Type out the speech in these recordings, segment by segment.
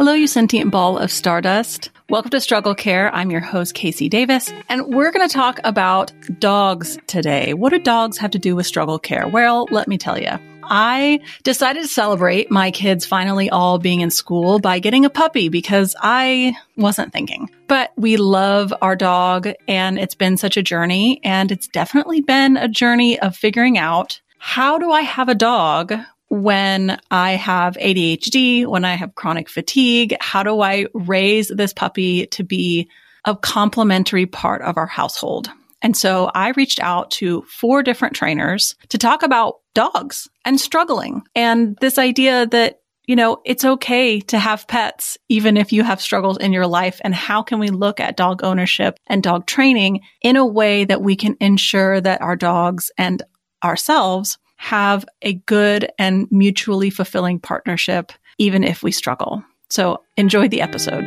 Hello, you sentient ball of stardust. Welcome to Struggle Care. I'm your host, Casey Davis, and we're going to talk about dogs today. What do dogs have to do with struggle care? Well, let me tell you. I decided to celebrate my kids finally all being in school by getting a puppy because I wasn't thinking. But we love our dog and it's been such a journey and it's definitely been a journey of figuring out how do I have a dog when I have ADHD, when I have chronic fatigue? How do I raise this puppy to be a complementary part of our household? And so I reached out to four different trainers to talk about dogs and struggling and this idea that, you know, it's okay to have pets, even if you have struggles in your life. And how can we look at dog ownership and dog training in a way that we can ensure that our dogs and ourselves have a good and mutually fulfilling partnership, even if we struggle. So enjoy the episode.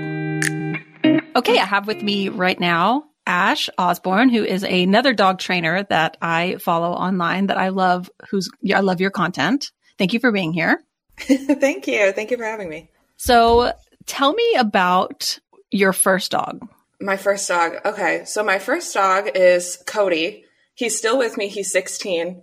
Okay, I have with me right now Ash Osborne, who is another dog trainer that I follow online that I love, who's, I love your content. Thank you for being here. Thank you. Thank you for having me. So tell me about your first dog. My first dog. Okay. So my first dog is Cody. He's still with me. He's 16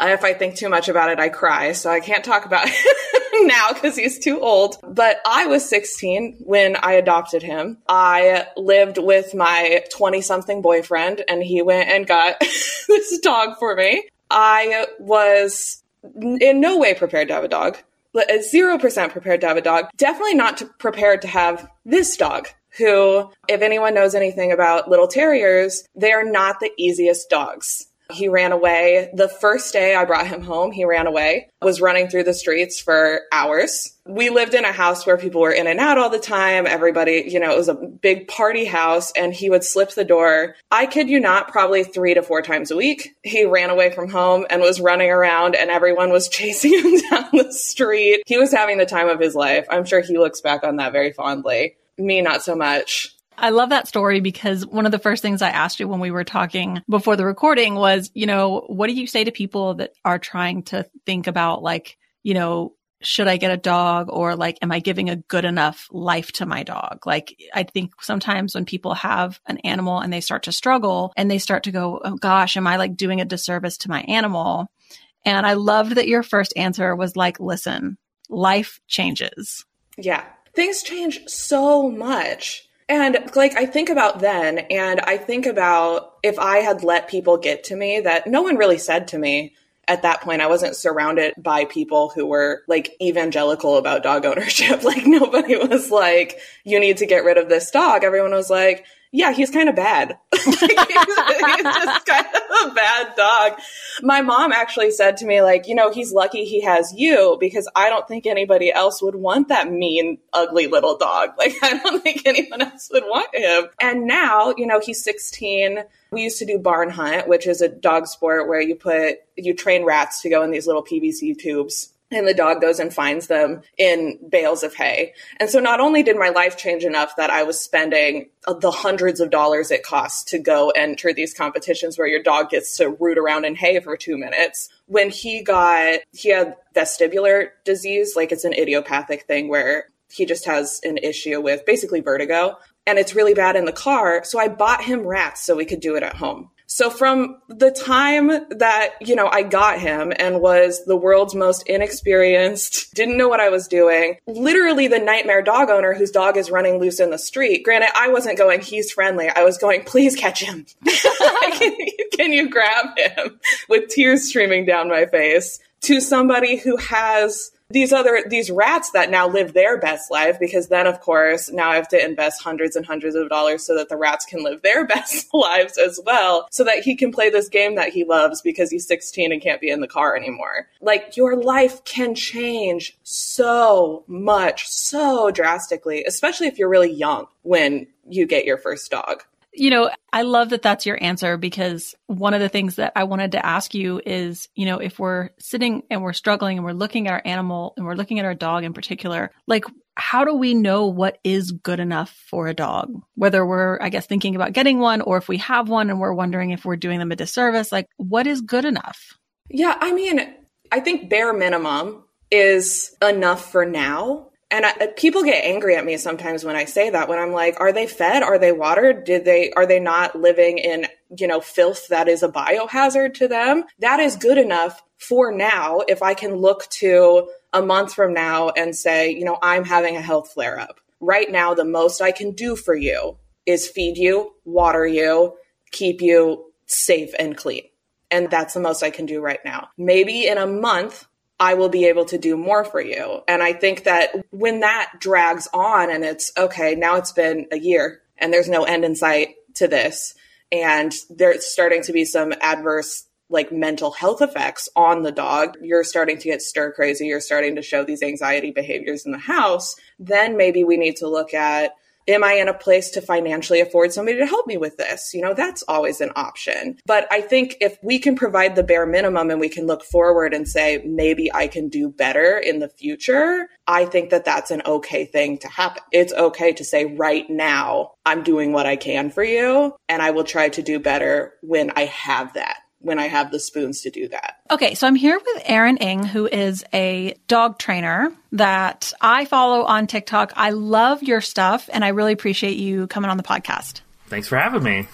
if I think too much about it, I cry. So I can't talk about it now because he's too old. But I was 16 when I adopted him. I lived with my 20 something boyfriend and he went and got this dog for me. I was in no way prepared to have a dog. Uh, zero percent prepared to have a dog. Definitely not to, prepared to have this dog who, if anyone knows anything about little terriers, they are not the easiest dogs. He ran away. The first day I brought him home, he ran away, was running through the streets for hours. We lived in a house where people were in and out all the time. Everybody, you know, it was a big party house and he would slip the door. I kid you not, probably three to four times a week. He ran away from home and was running around and everyone was chasing him down the street. He was having the time of his life. I'm sure he looks back on that very fondly. Me, not so much. I love that story because one of the first things I asked you when we were talking before the recording was, you know, what do you say to people that are trying to think about like, you know, should I get a dog or like, am I giving a good enough life to my dog? Like, I think sometimes when people have an animal and they start to struggle and they start to go, oh gosh, am I like doing a disservice to my animal? And I loved that your first answer was like, listen, life changes. Yeah. Things change so much. And like, I think about then, and I think about if I had let people get to me that no one really said to me at that point. I wasn't surrounded by people who were like evangelical about dog ownership. Like, nobody was like, you need to get rid of this dog. Everyone was like, yeah, he's kind of bad. he's, he's, just kind of a bad dog. My mom actually said to me, like, you know, he's lucky he has you because I don't think anybody else would want that mean, ugly little dog. Like, I don't think anyone else would want him. And now, you know, he's 16. We used to do barn hunt, which is a dog sport where you put, you train rats to go in these little PVC tubes and the dog goes and finds them in bales of hay. And so not only did my life change enough that I was spending uh, the hundreds of dollars it costs to go enter these competitions where your dog gets to root around in hay for two minutes. When he got, he had vestibular disease, like it's an idiopathic thing where he just has an issue with basically vertigo and it's really bad in the car. So I bought him rats so we could do it at home. So from the time that, you know, I got him and was the world's most inexperienced, didn't know what I was doing, literally the nightmare dog owner whose dog is running loose in the street. Granted, I wasn't going, he's friendly. I was going, please catch him. can, you, can you grab him? With tears streaming down my face to somebody who has these other these rats that now live their best life because then of course now I have to invest hundreds and hundreds of dollars so that the rats can live their best lives as well so that he can play this game that he loves because he's 16 and can't be in the car anymore. Like your life can change so much so drastically especially if you're really young when you get your first dog. You know, I love that that's your answer because one of the things that I wanted to ask you is, you know, if we're sitting and we're struggling and we're looking at our animal and we're looking at our dog in particular, like, how do we know what is good enough for a dog? Whether we're, I guess, thinking about getting one or if we have one and we're wondering if we're doing them a disservice, like, what is good enough? Yeah, I mean, I think bare minimum is enough for now And I, people get angry at me sometimes when I say that. When I'm like, "Are they fed? Are they watered? Did they? Are they not living in you know filth that is a biohazard to them?" That is good enough for now. If I can look to a month from now and say, you know, I'm having a health flare up. Right now, the most I can do for you is feed you, water you, keep you safe and clean. And that's the most I can do right now. Maybe in a month, I will be able to do more for you. And I think that when that drags on and it's okay, now it's been a year and there's no end in sight to this, and there's starting to be some adverse like mental health effects on the dog, you're starting to get stir crazy, you're starting to show these anxiety behaviors in the house, then maybe we need to look at am I in a place to financially afford somebody to help me with this? You know, that's always an option. But I think if we can provide the bare minimum and we can look forward and say, maybe I can do better in the future, I think that that's an okay thing to happen. It's okay to say, right now, I'm doing what I can for you, and I will try to do better when I have that when I have the spoons to do that. Okay, so I'm here with Aaron Ing, who is a dog trainer that I follow on TikTok. I love your stuff and I really appreciate you coming on the podcast. Thanks for having me.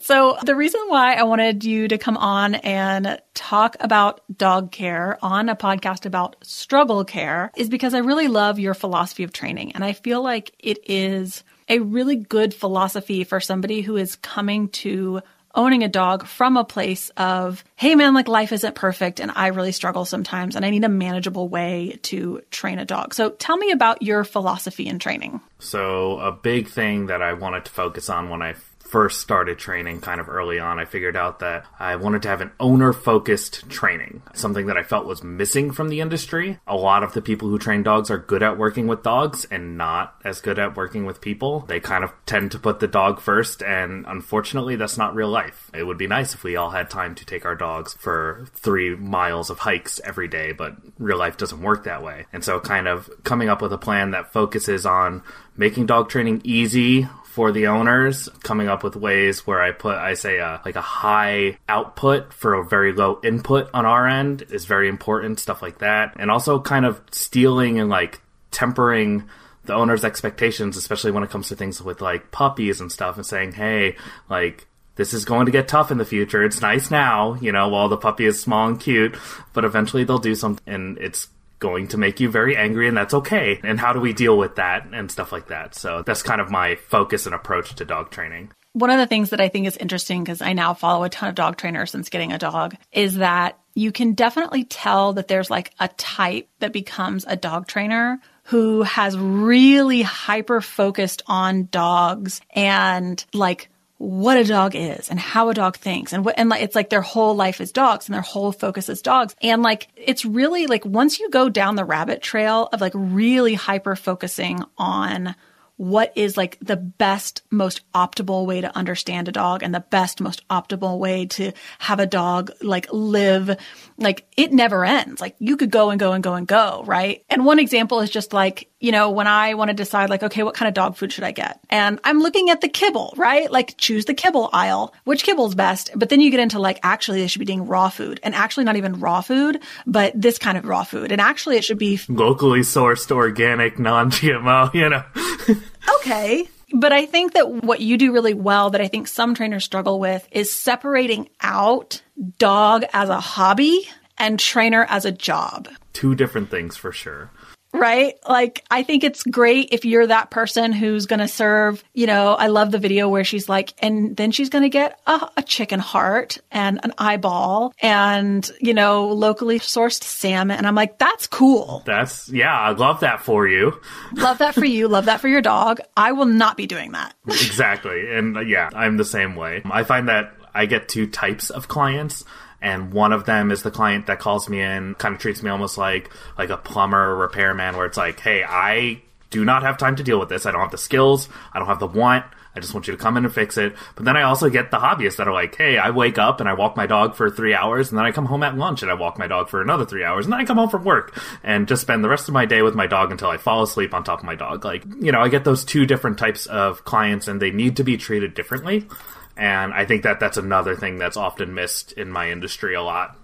So, the reason why I wanted you to come on and talk about dog care on a podcast about struggle care is because I really love your philosophy of training. And I feel like it is a really good philosophy for somebody who is coming to owning a dog from a place of, hey man, like life isn't perfect and I really struggle sometimes and I need a manageable way to train a dog. So tell me about your philosophy in training. So, a big thing that I wanted to focus on when I first started training kind of early on, I figured out that I wanted to have an owner focused training, something that I felt was missing from the industry. A lot of the people who train dogs are good at working with dogs and not as good at working with people. They kind of tend to put the dog first, and unfortunately, that's not real life. It would be nice if we all had time to take our dogs for three miles of hikes every day, but real life doesn't work that way. And so, kind of coming up with a plan that focuses on making dog training easy for the owners, coming up with ways where I put, I say, uh, like a high output for a very low input on our end is very important, stuff like that. And also kind of stealing and like tempering the owner's expectations, especially when it comes to things with like puppies and stuff, and saying, hey, like, this is going to get tough in the future. It's nice now, you know, while the puppy is small and cute, but eventually they'll do something and it's going to make you very angry and that's okay. And how do we deal with that and stuff like that? So that's kind of my focus and approach to dog training. One of the things that I think is interesting because I now follow a ton of dog trainers since getting a dog is that you can definitely tell that there's like a type that becomes a dog trainer who has really hyper focused on dogs and like what a dog is and how a dog thinks and what and like it's like their whole life is dogs and their whole focus is dogs. And like it's really like once you go down the rabbit trail of like really hyper focusing on what is like the best, most optimal way to understand a dog and the best, most optimal way to have a dog like live. Like it never ends. Like you could go and go and go and go, right? And one example is just like, you know, when I want to decide like, okay, what kind of dog food should I get? And I'm looking at the kibble, right? Like choose the kibble aisle, which kibble's best. But then you get into like, actually, they should be doing raw food and actually not even raw food, but this kind of raw food. And actually it should be locally sourced, organic, non-GMO, you know. okay. But I think that what you do really well that I think some trainers struggle with is separating out dog as a hobby and trainer as a job. Two different things for sure right? Like, I think it's great if you're that person who's going to serve, you know, I love the video where she's like, and then she's going to get a, a, chicken heart and an eyeball and, you know, locally sourced salmon. And I'm like, that's cool. That's, yeah, I love that for you. love that for you. Love that for your dog. I will not be doing that. exactly. And uh, yeah, I'm the same way. I find that I get two types of clients and one of them is the client that calls me in, kind of treats me almost like like a plumber or repairman, where it's like, hey, I do not have time to deal with this. I don't have the skills. I don't have the want. I just want you to come in and fix it. But then I also get the hobbyists that are like, hey, I wake up and I walk my dog for three hours, and then I come home at lunch and I walk my dog for another three hours, and then I come home from work and just spend the rest of my day with my dog until I fall asleep on top of my dog. Like, you know, I get those two different types of clients, and they need to be treated differently. And I think that that's another thing that's often missed in my industry a lot.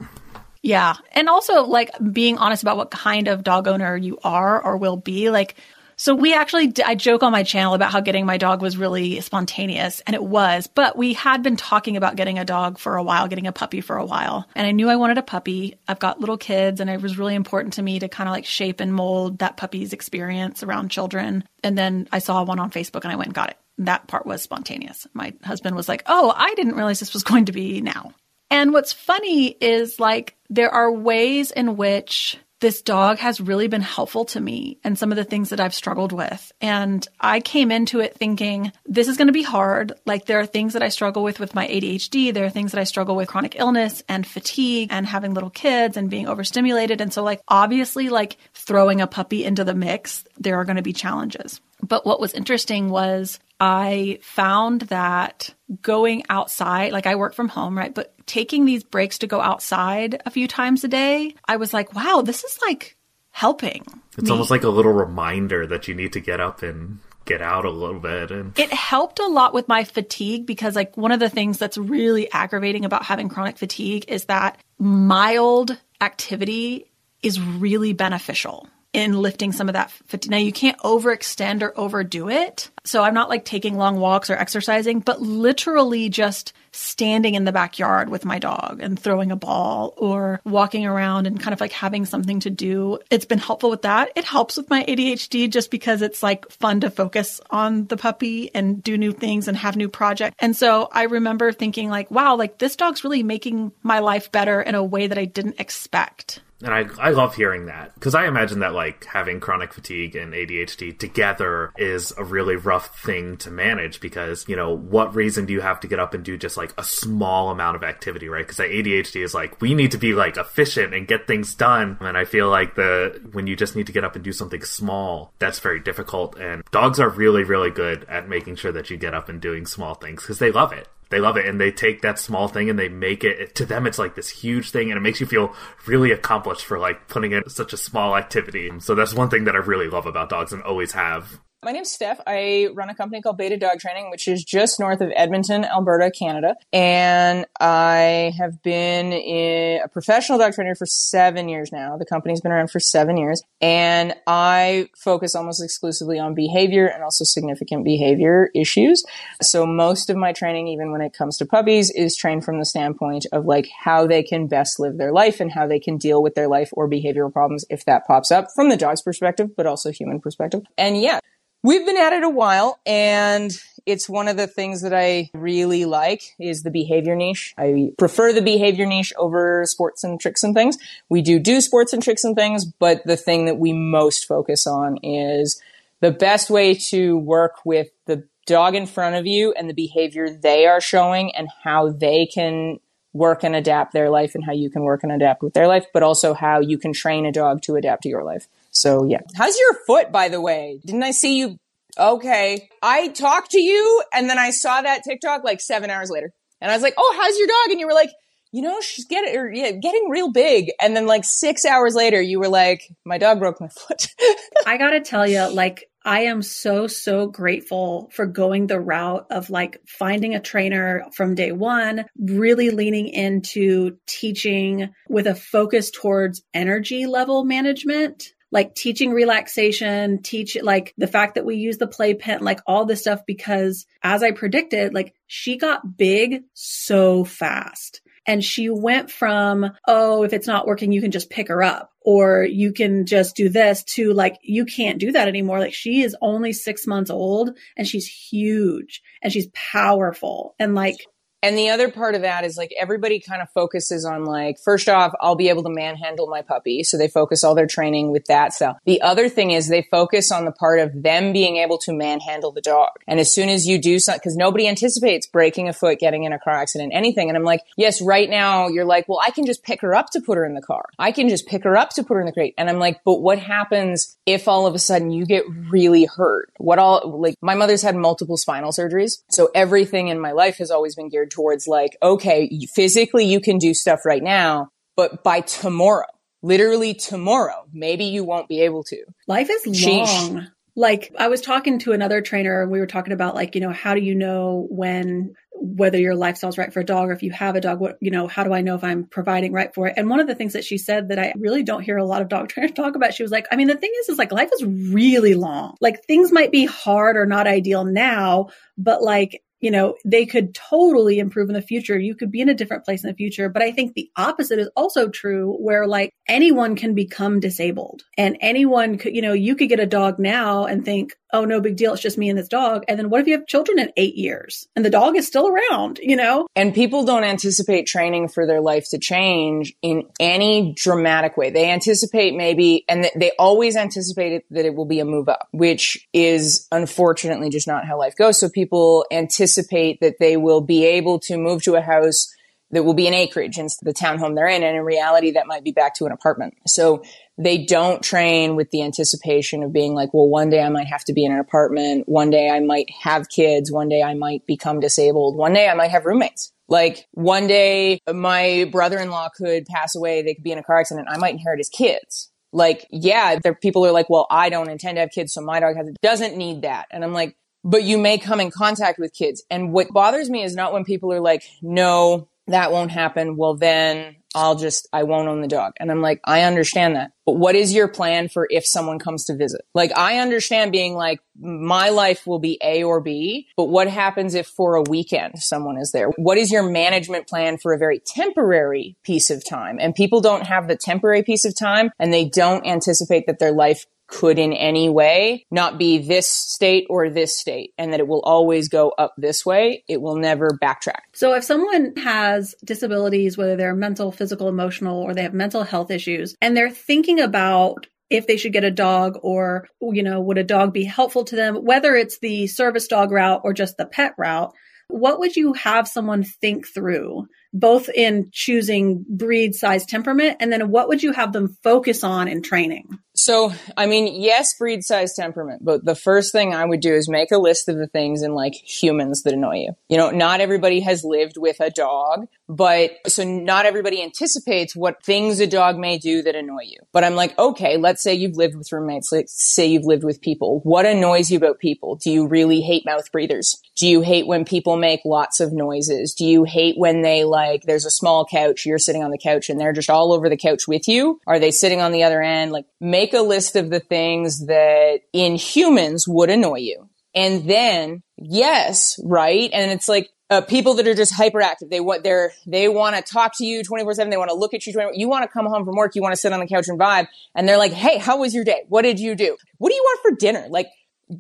Yeah. And also, like, being honest about what kind of dog owner you are or will be. Like, So we actually, I joke on my channel about how getting my dog was really spontaneous and it was, but we had been talking about getting a dog for a while, getting a puppy for a while. And I knew I wanted a puppy. I've got little kids and it was really important to me to kind of like shape and mold that puppy's experience around children. And then I saw one on Facebook and I went and got it. That part was spontaneous. My husband was like, Oh, I didn't realize this was going to be now. And what's funny is like there are ways in which this dog has really been helpful to me and some of the things that I've struggled with. And I came into it thinking this is going to be hard. Like there are things that I struggle with with my ADHD. There are things that I struggle with chronic illness and fatigue and having little kids and being overstimulated. And so like obviously like throwing a puppy into the mix, there are going to be challenges. But what was interesting was I found that going outside, like I work from home, right? But taking these breaks to go outside a few times a day, I was like, wow, this is like helping. It's me. almost like a little reminder that you need to get up and get out a little bit and it helped a lot with my fatigue because like one of the things that's really aggravating about having chronic fatigue is that mild activity is really beneficial in lifting some of that fatigue. Now you can't overextend or overdo it. So I'm not like taking long walks or exercising, but literally just standing in the backyard with my dog and throwing a ball or walking around and kind of like having something to do. It's been helpful with that. It helps with my ADHD just because it's like fun to focus on the puppy and do new things and have new projects. And so I remember thinking like, wow, like this dog's really making my life better in a way that I didn't expect. And I, I love hearing that because I imagine that like having chronic fatigue and ADHD together is a really rough thing to manage because, you know, what reason do you have to get up and do just like a small amount of activity, right? Because ADHD is like, we need to be like efficient and get things done. And I feel like the, when you just need to get up and do something small, that's very difficult. And dogs are really, really good at making sure that you get up and doing small things because they love it they love it and they take that small thing and they make it to them it's like this huge thing and it makes you feel really accomplished for like putting in such a small activity. So that's one thing that i really love about dogs and always have my name's Steph. I run a company called Beta Dog Training, which is just north of Edmonton, Alberta, Canada. And I have been a professional dog trainer for seven years now. The company's been around for seven years. And I focus almost exclusively on behavior and also significant behavior issues. So most of my training, even when it comes to puppies, is trained from the standpoint of like how they can best live their life and how they can deal with their life or behavioral problems if that pops up from the dog's perspective, but also human perspective. And yeah, We've been at it a while and it's one of the things that I really like is the behavior niche. I prefer the behavior niche over sports and tricks and things. We do do sports and tricks and things, but the thing that we most focus on is the best way to work with the dog in front of you and the behavior they are showing and how they can work and adapt their life and how you can work and adapt with their life, but also how you can train a dog to adapt to your life. So yeah. How's your foot, by the way? Didn't I see you? Okay. I talked to you and then I saw that TikTok like seven hours later. And I was like, Oh, how's your dog? And you were like, you know, she's getting, or, er, yeah, getting real big. And then like six hours later, you were like, my dog broke my foot. I gotta tell you, like, I am so, so grateful for going the route of like finding a trainer from day one, really leaning into teaching with a focus towards energy level management like teaching relaxation, teach like the fact that we use the playpen, like all this stuff, because as I predicted, like she got big so fast. And she went from, oh, if it's not working, you can just pick her up or you can just do this to like, you can't do that anymore. Like she is only six months old and she's huge and she's powerful and like and the other part of that is like everybody kind of focuses on like, first off, I'll be able to manhandle my puppy. So they focus all their training with that stuff. The other thing is they focus on the part of them being able to manhandle the dog. And as soon as you do something, because nobody anticipates breaking a foot, getting in a car accident, anything. And I'm like, yes, right now you're like, well, I can just pick her up to put her in the car. I can just pick her up to put her in the crate. And I'm like, but what happens if all of a sudden you get really hurt? What all, like my mother's had multiple spinal surgeries. So everything in my life has always been geared towards like, okay, physically you can do stuff right now, but by tomorrow, literally tomorrow, maybe you won't be able to. Life is Sheesh. long. Like I was talking to another trainer and we were talking about like, you know, how do you know when whether your lifestyle's right for a dog or if you have a dog, what, you know, how do I know if I'm providing right for it? And one of the things that she said that I really don't hear a lot of dog trainers talk about, she was like, I mean, the thing is, is like life is really long. Like things might be hard or not ideal now, but like you know, they could totally improve in the future. You could be in a different place in the future. But I think the opposite is also true where like anyone can become disabled and anyone could, you know, you could get a dog now and think, oh, no big deal. It's just me and this dog. And then what if you have children in eight years and the dog is still around, you know? And people don't anticipate training for their life to change in any dramatic way. They anticipate maybe, and they always anticipate that it will be a move up, which is unfortunately just not how life goes. So people anticipate that they will be able to move to a house that will be an acreage of the townhome they're in. And in reality, that might be back to an apartment. So they don't train with the anticipation of being like, well, one day I might have to be in an apartment. One day I might have kids. One day I might become disabled. One day I might have roommates. Like one day my brother-in-law could pass away. They could be in a car accident. I might inherit his kids. Like, yeah, there people are like, well, I don't intend to have kids. So my dog has, doesn't need that. And I'm like, but you may come in contact with kids. And what bothers me is not when people are like, no, that won't happen. Well, then I'll just, I won't own the dog. And I'm like, I understand that. But what is your plan for if someone comes to visit? Like, I understand being like, my life will be A or B, but what happens if for a weekend someone is there? What is your management plan for a very temporary piece of time? And people don't have the temporary piece of time and they don't anticipate that their life could in any way not be this state or this state and that it will always go up this way. It will never backtrack. So if someone has disabilities, whether they're mental, physical, emotional, or they have mental health issues, and they're thinking about if they should get a dog or, you know, would a dog be helpful to them, whether it's the service dog route or just the pet route, what would you have someone think through both in choosing breed, size, temperament, and then what would you have them focus on in training? So, I mean, yes, breed, size, temperament, but the first thing I would do is make a list of the things in like humans that annoy you. You know, not everybody has lived with a dog, but so not everybody anticipates what things a dog may do that annoy you. But I'm like, okay, let's say you've lived with roommates. Let's say you've lived with people. What annoys you about people? Do you really hate mouth breathers? Do you hate when people make lots of noises? Do you hate when they like like there's a small couch, you're sitting on the couch and they're just all over the couch with you? Are they sitting on the other end? Like make a list of the things that in humans would annoy you. And then, yes, right? And it's like, uh, people that are just hyperactive. They want they're they want to talk to you 24/7. They want to look at you 24 You want to come home from work, you want to sit on the couch and vibe and they're like, "Hey, how was your day? What did you do? What do you want for dinner?" Like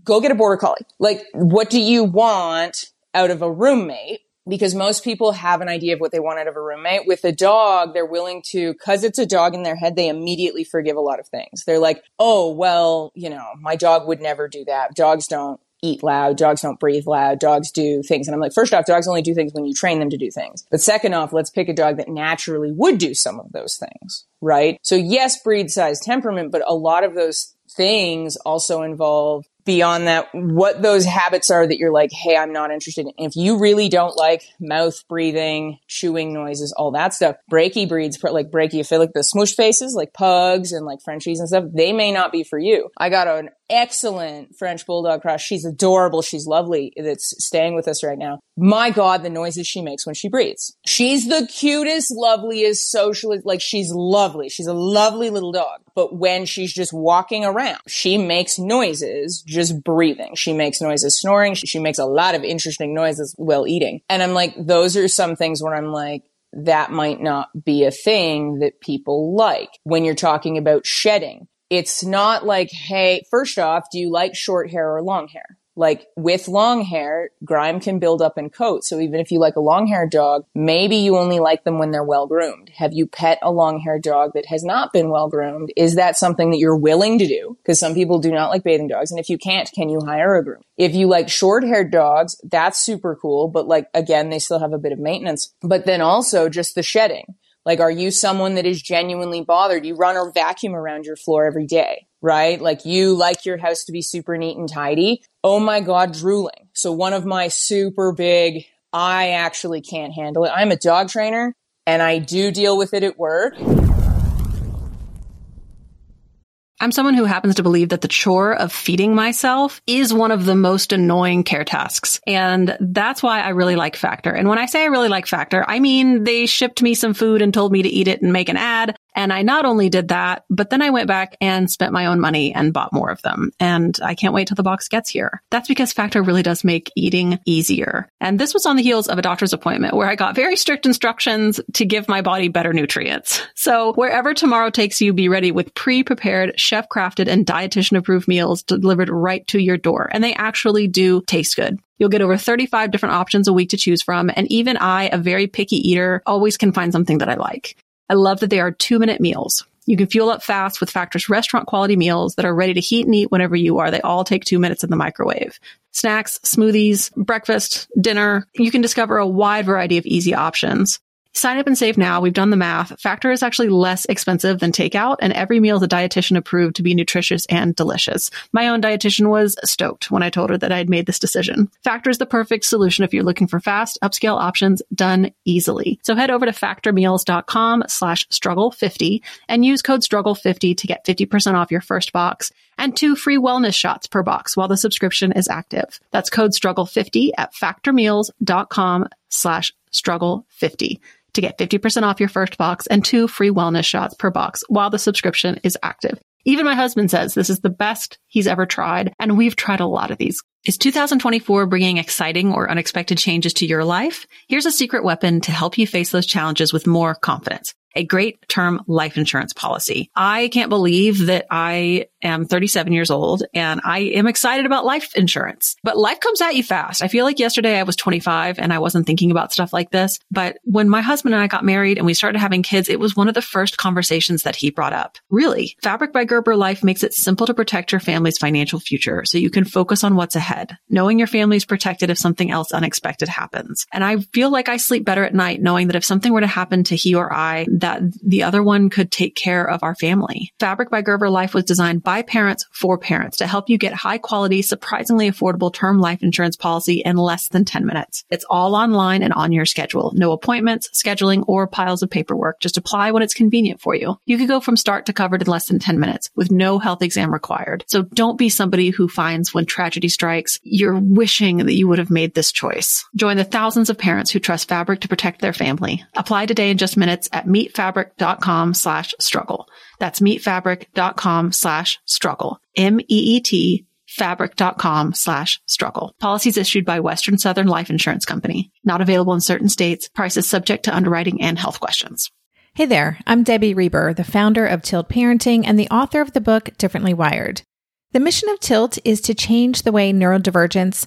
go get a border collie. Like what do you want out of a roommate? Because most people have an idea of what they want out of a roommate. With a dog, they're willing to, cause it's a dog in their head, they immediately forgive a lot of things. They're like, oh, well, you know, my dog would never do that. Dogs don't eat loud. Dogs don't breathe loud. Dogs do things. And I'm like, first off, dogs only do things when you train them to do things. But second off, let's pick a dog that naturally would do some of those things, right? So yes, breed size temperament, but a lot of those things also involve beyond that, what those habits are that you're like, hey, I'm not interested in. If you really don't like mouth breathing, chewing noises, all that stuff, brachy breeds, like brachycephalic, the smoosh faces, like pugs and like Frenchies and stuff, they may not be for you. I got an excellent French bulldog cross. She's adorable. She's lovely. That's staying with us right now. My God, the noises she makes when she breathes. She's the cutest, loveliest, socialist. Like she's lovely. She's a lovely little dog. But when she's just walking around, she makes noises just breathing. She makes noises snoring. She, makes a lot of interesting noises while eating. And I'm like, those are some things where I'm like, that might not be a thing that people like. When you're talking about shedding, it's not like, hey, first off, do you like short hair or long hair? Like with long hair, grime can build up in coat. So even if you like a long haired dog, maybe you only like them when they're well groomed. Have you pet a long haired dog that has not been well groomed? Is that something that you're willing to do? Because some people do not like bathing dogs. And if you can't, can you hire a groom? If you like short haired dogs, that's super cool. But like, again, they still have a bit of maintenance. But then also just the shedding. Like, are you someone that is genuinely bothered? You run a vacuum around your floor every day, right? Like you like your house to be super neat and tidy. Oh my God, drooling. So one of my super big, I actually can't handle it. I'm a dog trainer and I do deal with it at work. I'm someone who happens to believe that the chore of feeding myself is one of the most annoying care tasks. And that's why I really like Factor. And when I say I really like Factor, I mean they shipped me some food and told me to eat it and make an ad. And I not only did that, but then I went back and spent my own money and bought more of them. And I can't wait till the box gets here. That's because Factor really does make eating easier. And this was on the heels of a doctor's appointment where I got very strict instructions to give my body better nutrients. So wherever tomorrow takes you, be ready with pre-prepared, chef crafted and dietitian approved meals delivered right to your door. And they actually do taste good. You'll get over 35 different options a week to choose from. And even I, a very picky eater, always can find something that I like. I love that they are two minute meals. You can fuel up fast with Factor's restaurant quality meals that are ready to heat and eat whenever you are. They all take two minutes in the microwave. Snacks, smoothies, breakfast, dinner. You can discover a wide variety of easy options. Sign up and save now. We've done the math. Factor is actually less expensive than takeout, and every meal is a dietitian approved to be nutritious and delicious. My own dietitian was stoked when I told her that I had made this decision. Factor is the perfect solution if you're looking for fast, upscale options done easily. So head over to factormeals.com slash struggle50 and use code struggle50 to get 50% off your first box and two free wellness shots per box while the subscription is active. That's code struggle50 at factormeals.com slash struggle50 to get 50% off your first box and two free wellness shots per box while the subscription is active. Even my husband says this is the best he's ever tried, and we've tried a lot of these. Is 2024 bringing exciting or unexpected changes to your life? Here's a secret weapon to help you face those challenges with more confidence a great term life insurance policy. I can't believe that I am 37 years old and I am excited about life insurance, but life comes at you fast. I feel like yesterday I was 25 and I wasn't thinking about stuff like this. But when my husband and I got married and we started having kids, it was one of the first conversations that he brought up. Really, Fabric by Gerber Life makes it simple to protect your family's financial future so you can focus on what's ahead, knowing your family is protected if something else unexpected happens. And I feel like I sleep better at night knowing that if something were to happen to he or I, that the other one could take care of our family. Fabric by Gerber Life was designed by parents for parents to help you get high quality, surprisingly affordable term life insurance policy in less than 10 minutes. It's all online and on your schedule. No appointments, scheduling, or piles of paperwork. Just apply when it's convenient for you. You could go from start to covered in less than 10 minutes with no health exam required. So don't be somebody who finds when tragedy strikes, you're wishing that you would have made this choice. Join the thousands of parents who trust Fabric to protect their family. Apply today in just minutes at meetfabric meetfabric.com slash struggle. That's meetfabric.com slash struggle. M-E-E-T fabric.com slash struggle. Policies issued by Western Southern Life Insurance Company. Not available in certain states. Prices subject to underwriting and health questions. Hey there. I'm Debbie Reber, the founder of Tilt Parenting and the author of the book Differently Wired. The mission of Tilt is to change the way neurodivergence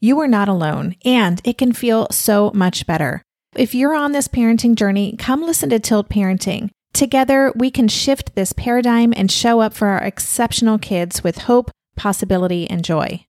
you are not alone, and it can feel so much better. If you're on this parenting journey, come listen to Tilt Parenting. Together, we can shift this paradigm and show up for our exceptional kids with hope, possibility, and joy.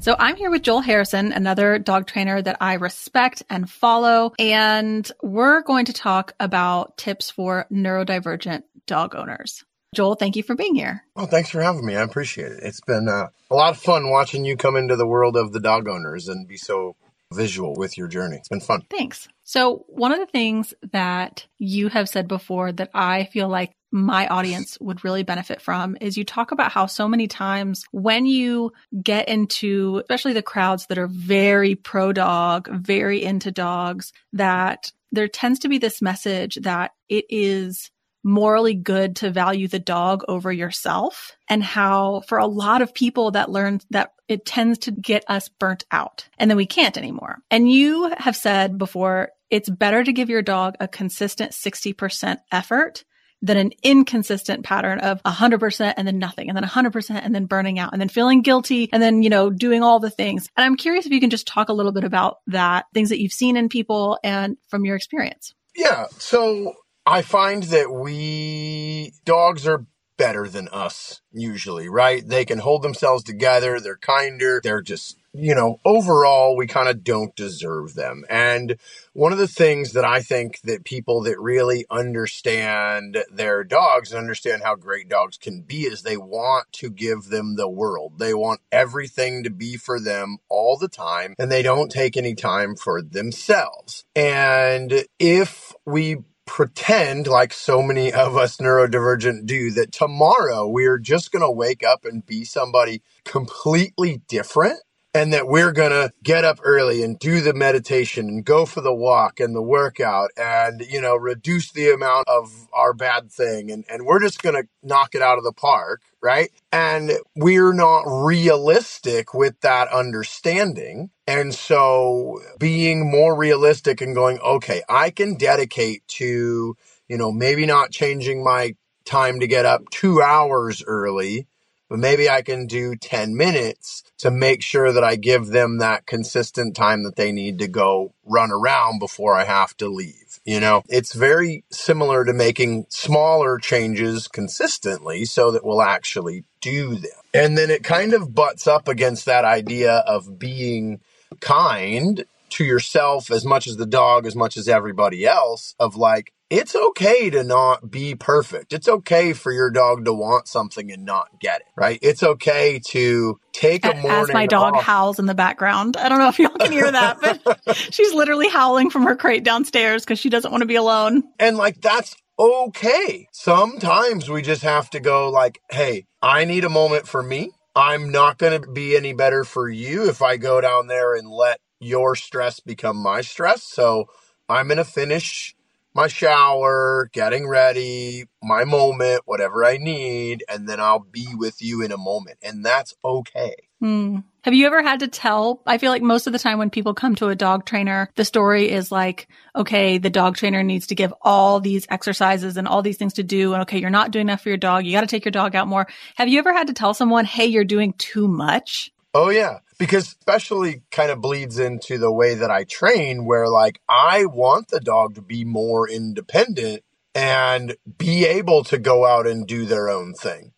So I'm here with Joel Harrison, another dog trainer that I respect and follow. And we're going to talk about tips for neurodivergent dog owners. Joel, thank you for being here. Well, thanks for having me. I appreciate it. It's been uh, a lot of fun watching you come into the world of the dog owners and be so visual with your journey. It's been fun. Thanks. So, one of the things that you have said before that I feel like my audience would really benefit from is you talk about how so many times when you get into, especially the crowds that are very pro dog, very into dogs, that there tends to be this message that it is morally good to value the dog over yourself and how for a lot of people that learns that it tends to get us burnt out and then we can't anymore. And you have said before it's better to give your dog a consistent 60% effort than an inconsistent pattern of 100% and then nothing and then 100% and then burning out and then feeling guilty and then, you know, doing all the things. And I'm curious if you can just talk a little bit about that, things that you've seen in people and from your experience. Yeah. So I find that we dogs are better than us usually, right? They can hold themselves together. They're kinder. They're just, you know, overall, we kind of don't deserve them. And one of the things that I think that people that really understand their dogs and understand how great dogs can be is they want to give them the world. They want everything to be for them all the time and they don't take any time for themselves. And if we pretend like so many of us neurodivergent do that tomorrow we are just going to wake up and be somebody completely different and that we're going to get up early and do the meditation and go for the walk and the workout and you know reduce the amount of our bad thing and, and we're just going to knock it out of the park right? And we're not realistic with that understanding. And so being more realistic and going okay i can dedicate to you know maybe not changing my time to get up two hours early but maybe I can do 10 minutes to make sure that I give them that consistent time that they need to go run around before I have to leave. You know, it's very similar to making smaller changes consistently so that we'll actually do them. And then it kind of butts up against that idea of being kind to yourself as much as the dog, as much as everybody else, of like, it's okay to not be perfect. It's okay for your dog to want something and not get it, right? It's okay to take a morning. As my dog off. howls in the background. I don't know if y'all can hear that, but she's literally howling from her crate downstairs because she doesn't want to be alone. And like, that's okay. Sometimes we just have to go like, hey, I need a moment for me. I'm not going to be any better for you if I go down there and let your stress become my stress. So I'm going to finish my shower, getting ready, my moment, whatever I need, and then I'll be with you in a moment. And that's okay. Hmm. Have you ever had to tell? I feel like most of the time when people come to a dog trainer, the story is like, okay, the dog trainer needs to give all these exercises and all these things to do. And okay, you're not doing enough for your dog. You got to take your dog out more. Have you ever had to tell someone, hey, you're doing too much? Oh, yeah. Because especially kind of bleeds into the way that I train, where like I want the dog to be more independent and be able to go out and do their own thing.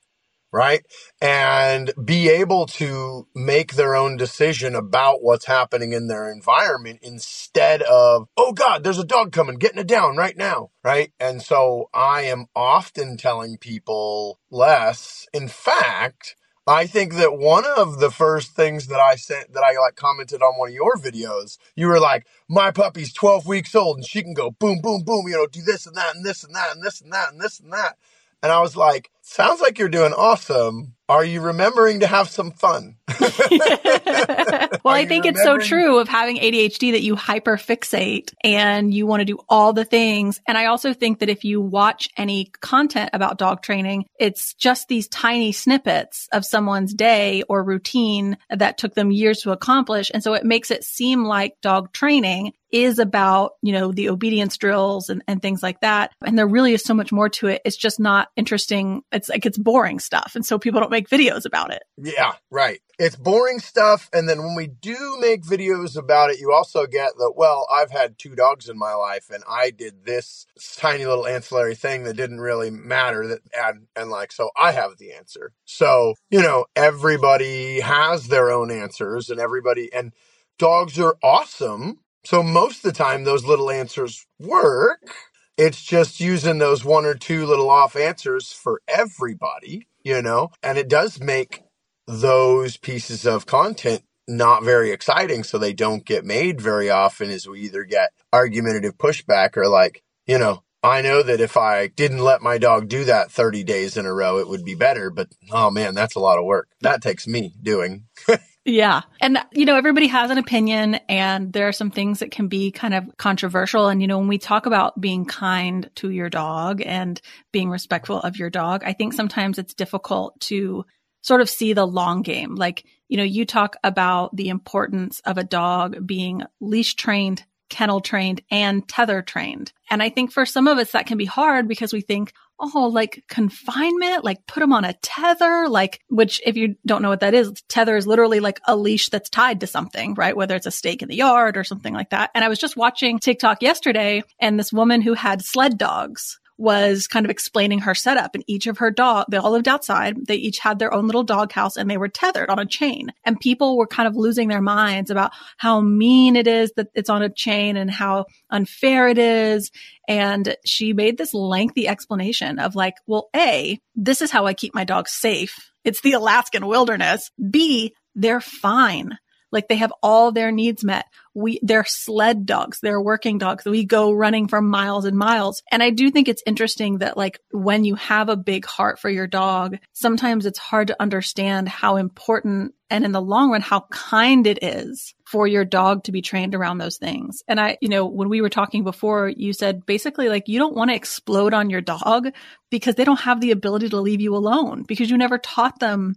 Right. And be able to make their own decision about what's happening in their environment instead of, oh God, there's a dog coming, getting it down right now. Right. And so I am often telling people less. In fact, I think that one of the first things that I sent that I like commented on one of your videos, you were like, my puppy's 12 weeks old and she can go boom, boom, boom, you know, do this and that and this and that and this and that and this and that. And I was like, sounds like you're doing awesome. Are you remembering to have some fun? well, I think it's so true of having ADHD that you hyperfixate and you want to do all the things. And I also think that if you watch any content about dog training, it's just these tiny snippets of someone's day or routine that took them years to accomplish. And so it makes it seem like dog training is about, you know, the obedience drills and, and things like that. And there really is so much more to it. It's just not interesting. It's like it's boring stuff. And so people don't make videos about it. Yeah, right. It's boring stuff. And then when we do make videos about it, you also get that, well, I've had two dogs in my life and I did this tiny little ancillary thing that didn't really matter that and, and like, so I have the answer. So, you know, everybody has their own answers and everybody, and dogs are awesome so most of the time, those little answers work. It's just using those one or two little off answers for everybody, you know, and it does make those pieces of content not very exciting. So they don't get made very often as we either get argumentative pushback or like, you know, I know that if I didn't let my dog do that 30 days in a row, it would be better. But oh man, that's a lot of work. That takes me doing. Yeah. And, you know, everybody has an opinion and there are some things that can be kind of controversial. And, you know, when we talk about being kind to your dog and being respectful of your dog, I think sometimes it's difficult to sort of see the long game. Like, you know, you talk about the importance of a dog being leash trained kennel trained and tether trained. And I think for some of us that can be hard because we think, oh, like confinement, like put them on a tether, like, which if you don't know what that is, tether is literally like a leash that's tied to something, right? Whether it's a stake in the yard or something like that. And I was just watching TikTok yesterday and this woman who had sled dogs was kind of explaining her setup and each of her dog, they all lived outside. They each had their own little doghouse and they were tethered on a chain and people were kind of losing their minds about how mean it is that it's on a chain and how unfair it is. And she made this lengthy explanation of like, well, A, this is how I keep my dogs safe. It's the Alaskan wilderness. B, they're fine. Like they have all their needs met. We, they're sled dogs. They're working dogs. We go running for miles and miles. And I do think it's interesting that like when you have a big heart for your dog, sometimes it's hard to understand how important and in the long run, how kind it is for your dog to be trained around those things. And I, you know, when we were talking before, you said basically like you don't want to explode on your dog because they don't have the ability to leave you alone because you never taught them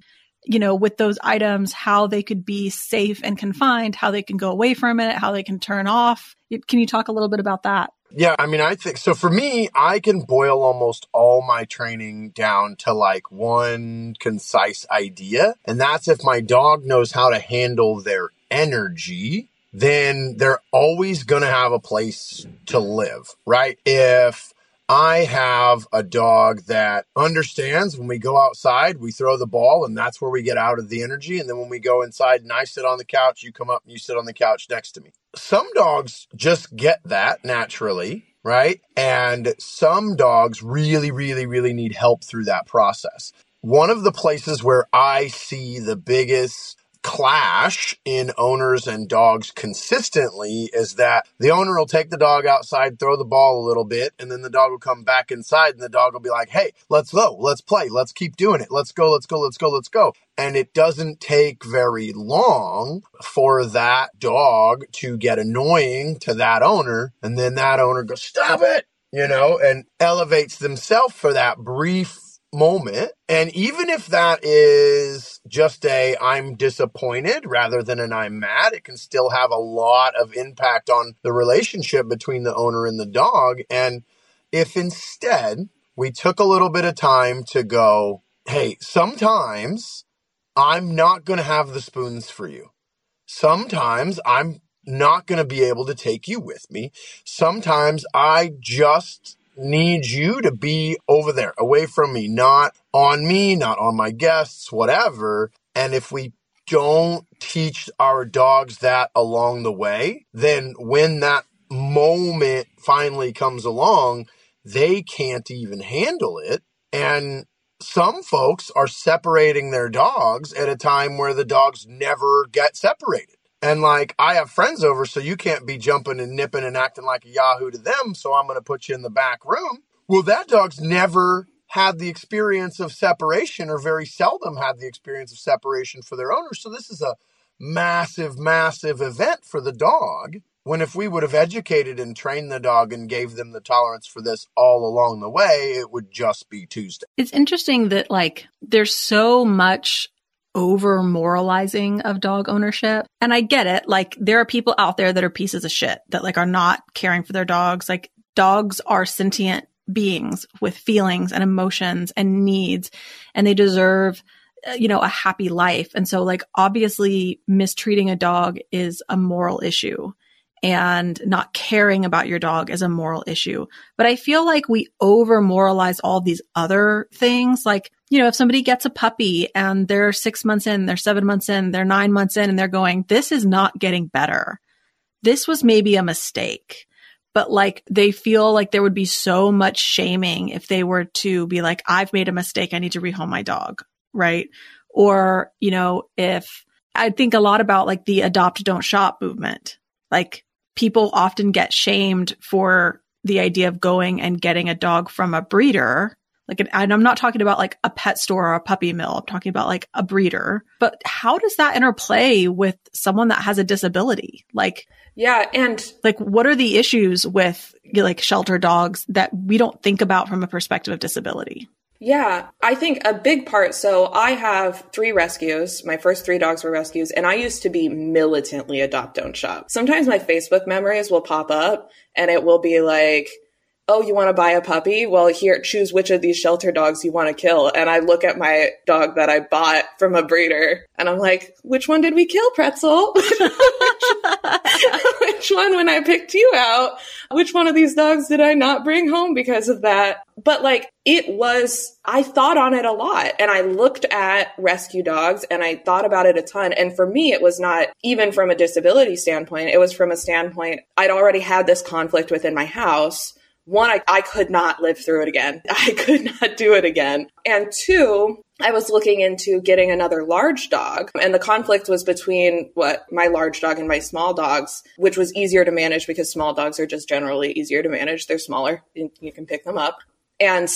you know, with those items, how they could be safe and confined, how they can go away from it, how they can turn off. Can you talk a little bit about that? Yeah, I mean, I think so. For me, I can boil almost all my training down to like one concise idea. And that's if my dog knows how to handle their energy, then they're always going to have a place to live, right? If I have a dog that understands when we go outside, we throw the ball and that's where we get out of the energy. And then when we go inside and I sit on the couch, you come up and you sit on the couch next to me. Some dogs just get that naturally, right? And some dogs really, really, really need help through that process. One of the places where I see the biggest clash in owners and dogs consistently is that the owner will take the dog outside, throw the ball a little bit, and then the dog will come back inside and the dog will be like, Hey, let's go. Let's play. Let's keep doing it. Let's go. Let's go. Let's go. Let's go. And it doesn't take very long for that dog to get annoying to that owner. And then that owner goes, stop it, you know, and elevates themselves for that brief moment. And even if that is just a I'm disappointed rather than an I'm mad, it can still have a lot of impact on the relationship between the owner and the dog. And if instead we took a little bit of time to go, hey, sometimes I'm not going to have the spoons for you. Sometimes I'm not going to be able to take you with me. Sometimes I just need you to be over there, away from me, not on me, not on my guests, whatever. And if we don't teach our dogs that along the way, then when that moment finally comes along, they can't even handle it. And some folks are separating their dogs at a time where the dogs never get separated. And like, I have friends over, so you can't be jumping and nipping and acting like a Yahoo to them. So I'm going to put you in the back room. Well, that dog's never had the experience of separation or very seldom had the experience of separation for their owner. So this is a massive, massive event for the dog. When if we would have educated and trained the dog and gave them the tolerance for this all along the way, it would just be Tuesday. It's interesting that like there's so much over moralizing of dog ownership. And I get it. Like there are people out there that are pieces of shit that like are not caring for their dogs. Like dogs are sentient beings with feelings and emotions and needs and they deserve uh, you know a happy life. And so like obviously mistreating a dog is a moral issue and not caring about your dog is a moral issue. But I feel like we over moralize all these other things. Like you know, if somebody gets a puppy and they're six months in, they're seven months in, they're nine months in, and they're going, this is not getting better. This was maybe a mistake. But like they feel like there would be so much shaming if they were to be like, I've made a mistake. I need to rehome my dog. Right. Or, you know, if I think a lot about like the adopt, don't shop movement. Like people often get shamed for the idea of going and getting a dog from a breeder like, and I'm not talking about like a pet store or a puppy mill. I'm talking about like a breeder. But how does that interplay with someone that has a disability? Like, yeah. And like, what are the issues with like shelter dogs that we don't think about from a perspective of disability? Yeah, I think a big part. So I have three rescues. My first three dogs were rescues, and I used to be militantly adopt, don't shop. Sometimes my Facebook memories will pop up and it will be like, oh, you want to buy a puppy? Well, here, choose which of these shelter dogs you want to kill. And I look at my dog that I bought from a breeder and I'm like, which one did we kill, Pretzel? which one, when I picked you out, which one of these dogs did I not bring home because of that? But like, it was, I thought on it a lot and I looked at rescue dogs and I thought about it a ton. And for me, it was not even from a disability standpoint. It was from a standpoint, I'd already had this conflict within my house one, I, I could not live through it again. I could not do it again. And two, I was looking into getting another large dog, and the conflict was between what my large dog and my small dogs, which was easier to manage because small dogs are just generally easier to manage. They're smaller, you can pick them up. And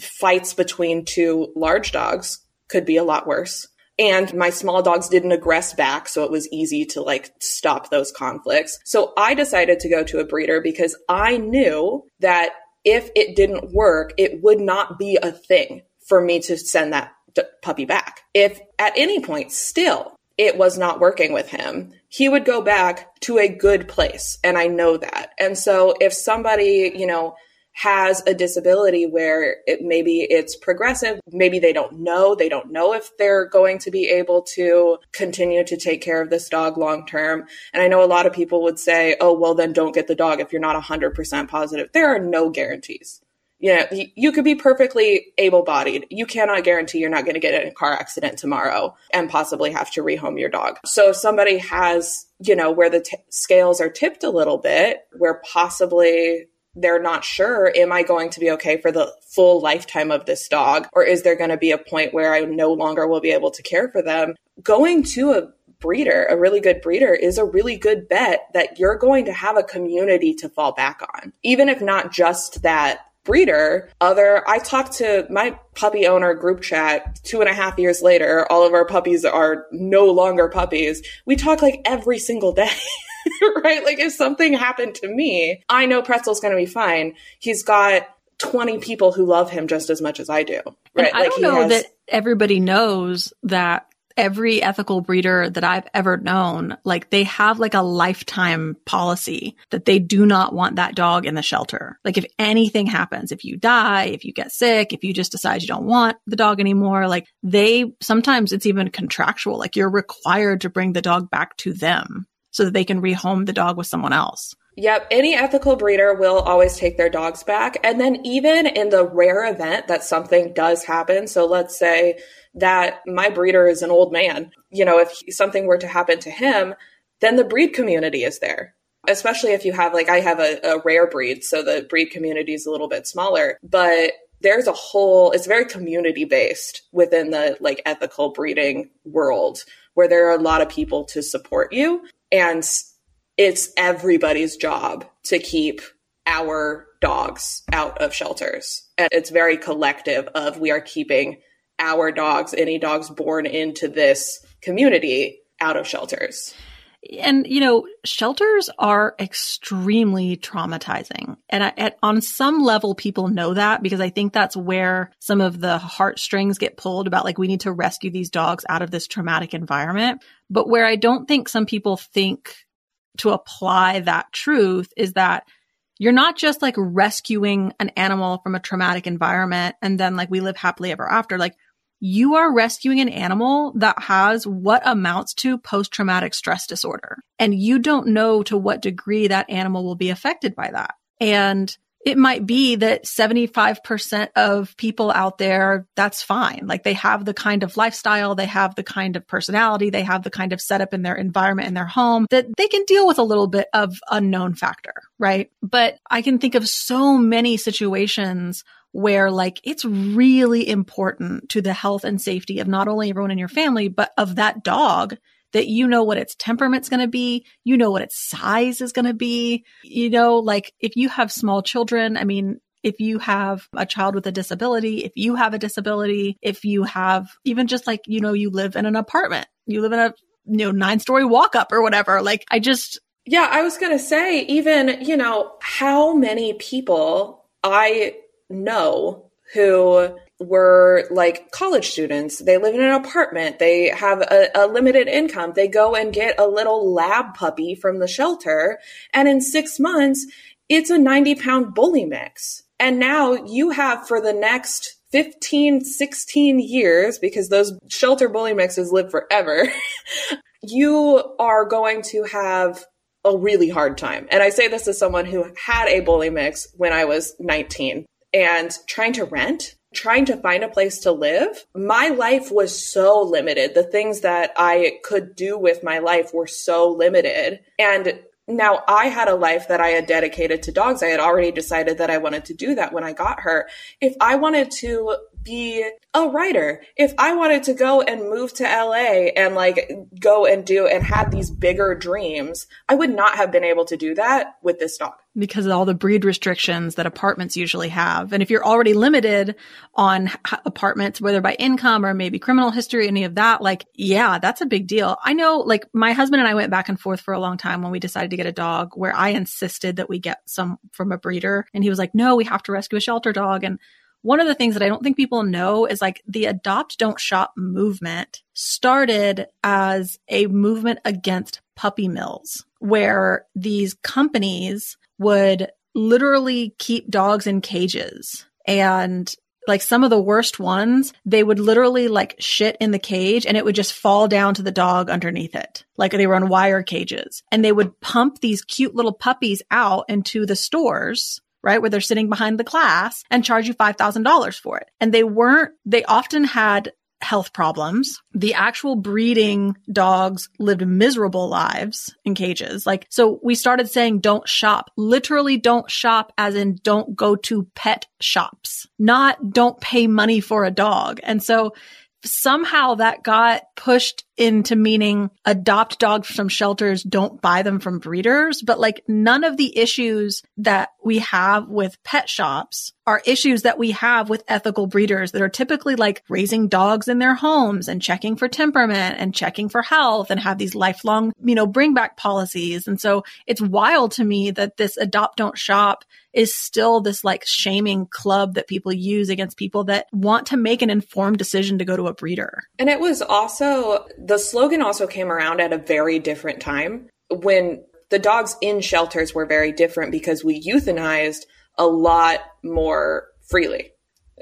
fights between two large dogs could be a lot worse and my small dogs didn't aggress back so it was easy to like stop those conflicts. So i decided to go to a breeder because i knew that if it didn't work it would not be a thing for me to send that d- puppy back. If at any point still it was not working with him he would go back to a good place and i know that. And so if somebody you know has a disability where it maybe it's progressive maybe they don't know they don't know if they're going to be able to continue to take care of this dog long term and i know a lot of people would say oh well then don't get the dog if you're not 100% positive. There are no guarantees. You know you could be perfectly able-bodied. You cannot guarantee you're not going to get in a car accident tomorrow and possibly have to rehome your dog. So if somebody has you know where the t- scales are tipped a little bit where possibly they're not sure, am I going to be okay for the full lifetime of this dog? Or is there going to be a point where I no longer will be able to care for them? Going to a breeder, a really good breeder, is a really good bet that you're going to have a community to fall back on. Even if not just that breeder, other, I talked to my puppy owner group chat two and a half years later. All of our puppies are no longer puppies. We talk like every single day. right? Like if something happened to me, I know Pretzel's going to be fine. He's got 20 people who love him just as much as I do. Right? And I don't know has... that everybody knows that every ethical breeder that I've ever known, like they have like a lifetime policy that they do not want that dog in the shelter. Like if anything happens, if you die, if you get sick, if you just decide you don't want the dog anymore, like they sometimes it's even contractual. Like you're required to bring the dog back to them so that they can rehome the dog with someone else. Yep, any ethical breeder will always take their dogs back. And then, even in the rare event that something does happen, so let's say that my breeder is an old man, you know, if something were to happen to him, then the breed community is there. Especially if you have, like, I have a, a rare breed, so the breed community is a little bit smaller, but there's a whole, it's very community based within the like ethical breeding world where there are a lot of people to support you. And it's everybody's job to keep our dogs out of shelters. And it's very collective of we are keeping our dogs, any dogs born into this community out of shelters. And, you know, shelters are extremely traumatizing. And I, at, on some level, people know that because I think that's where some of the heartstrings get pulled about like, we need to rescue these dogs out of this traumatic environment. But where I don't think some people think to apply that truth is that you're not just like rescuing an animal from a traumatic environment and then like we live happily ever after. Like you are rescuing an animal that has what amounts to post traumatic stress disorder. And you don't know to what degree that animal will be affected by that. And it might be that 75% of people out there, that's fine. Like they have the kind of lifestyle, they have the kind of personality, they have the kind of setup in their environment in their home that they can deal with a little bit of unknown factor, right? But I can think of so many situations where like it's really important to the health and safety of not only everyone in your family, but of that dog that you know what its temperament's going to be. You know what its size is going to be. You know, like if you have small children, I mean, if you have a child with a disability, if you have a disability, if you have even just like, you know, you live in an apartment, you live in a, you know, nine story walk up or whatever. Like I just, yeah, I was going to say, even, you know, how many people I know who were like college students. They live in an apartment. They have a, a, limited income. They go and get a little lab puppy from the shelter. And in six months, it's a 90 pound bully mix. And now you have for the next 15, 16 years, because those shelter bully mixes live forever, you are going to have a really hard time. And I say this as someone who had a bully mix when I was 19 and trying to rent, trying to find a place to live. My life was so limited. The things that I could do with my life were so limited. And now I had a life that I had dedicated to dogs. I had already decided that I wanted to do that when I got her. If I wanted to be a writer. If I wanted to go and move to LA and like go and do and have these bigger dreams, I would not have been able to do that with this dog. Because of all the breed restrictions that apartments usually have. And if you're already limited on apartments, whether by income or maybe criminal history, any of that, like, yeah, that's a big deal. I know, like, my husband and I went back and forth for a long time when we decided to get a dog where I insisted that we get some from a breeder. And he was like, no, we have to rescue a shelter dog. And one of the things that I don't think people know is like the adopt don't shop movement started as a movement against puppy mills where these companies would literally keep dogs in cages and like some of the worst ones, they would literally like shit in the cage and it would just fall down to the dog underneath it. Like they were on wire cages and they would pump these cute little puppies out into the stores right? Where they're sitting behind the class and charge you $5,000 for it. And they weren't, they often had health problems. The actual breeding dogs lived miserable lives in cages. Like, so we started saying don't shop, literally don't shop as in don't go to pet shops, not don't pay money for a dog. And so somehow that got pushed into meaning adopt dogs from shelters, don't buy them from breeders. But like none of the issues that we have with pet shops are issues that we have with ethical breeders that are typically like raising dogs in their homes and checking for temperament and checking for health and have these lifelong, you know, bring back policies. And so it's wild to me that this adopt don't shop is still this like shaming club that people use against people that want to make an informed decision to go to a breeder. And it was also the slogan also came around at a very different time when the dogs in shelters were very different because we euthanized a lot more freely.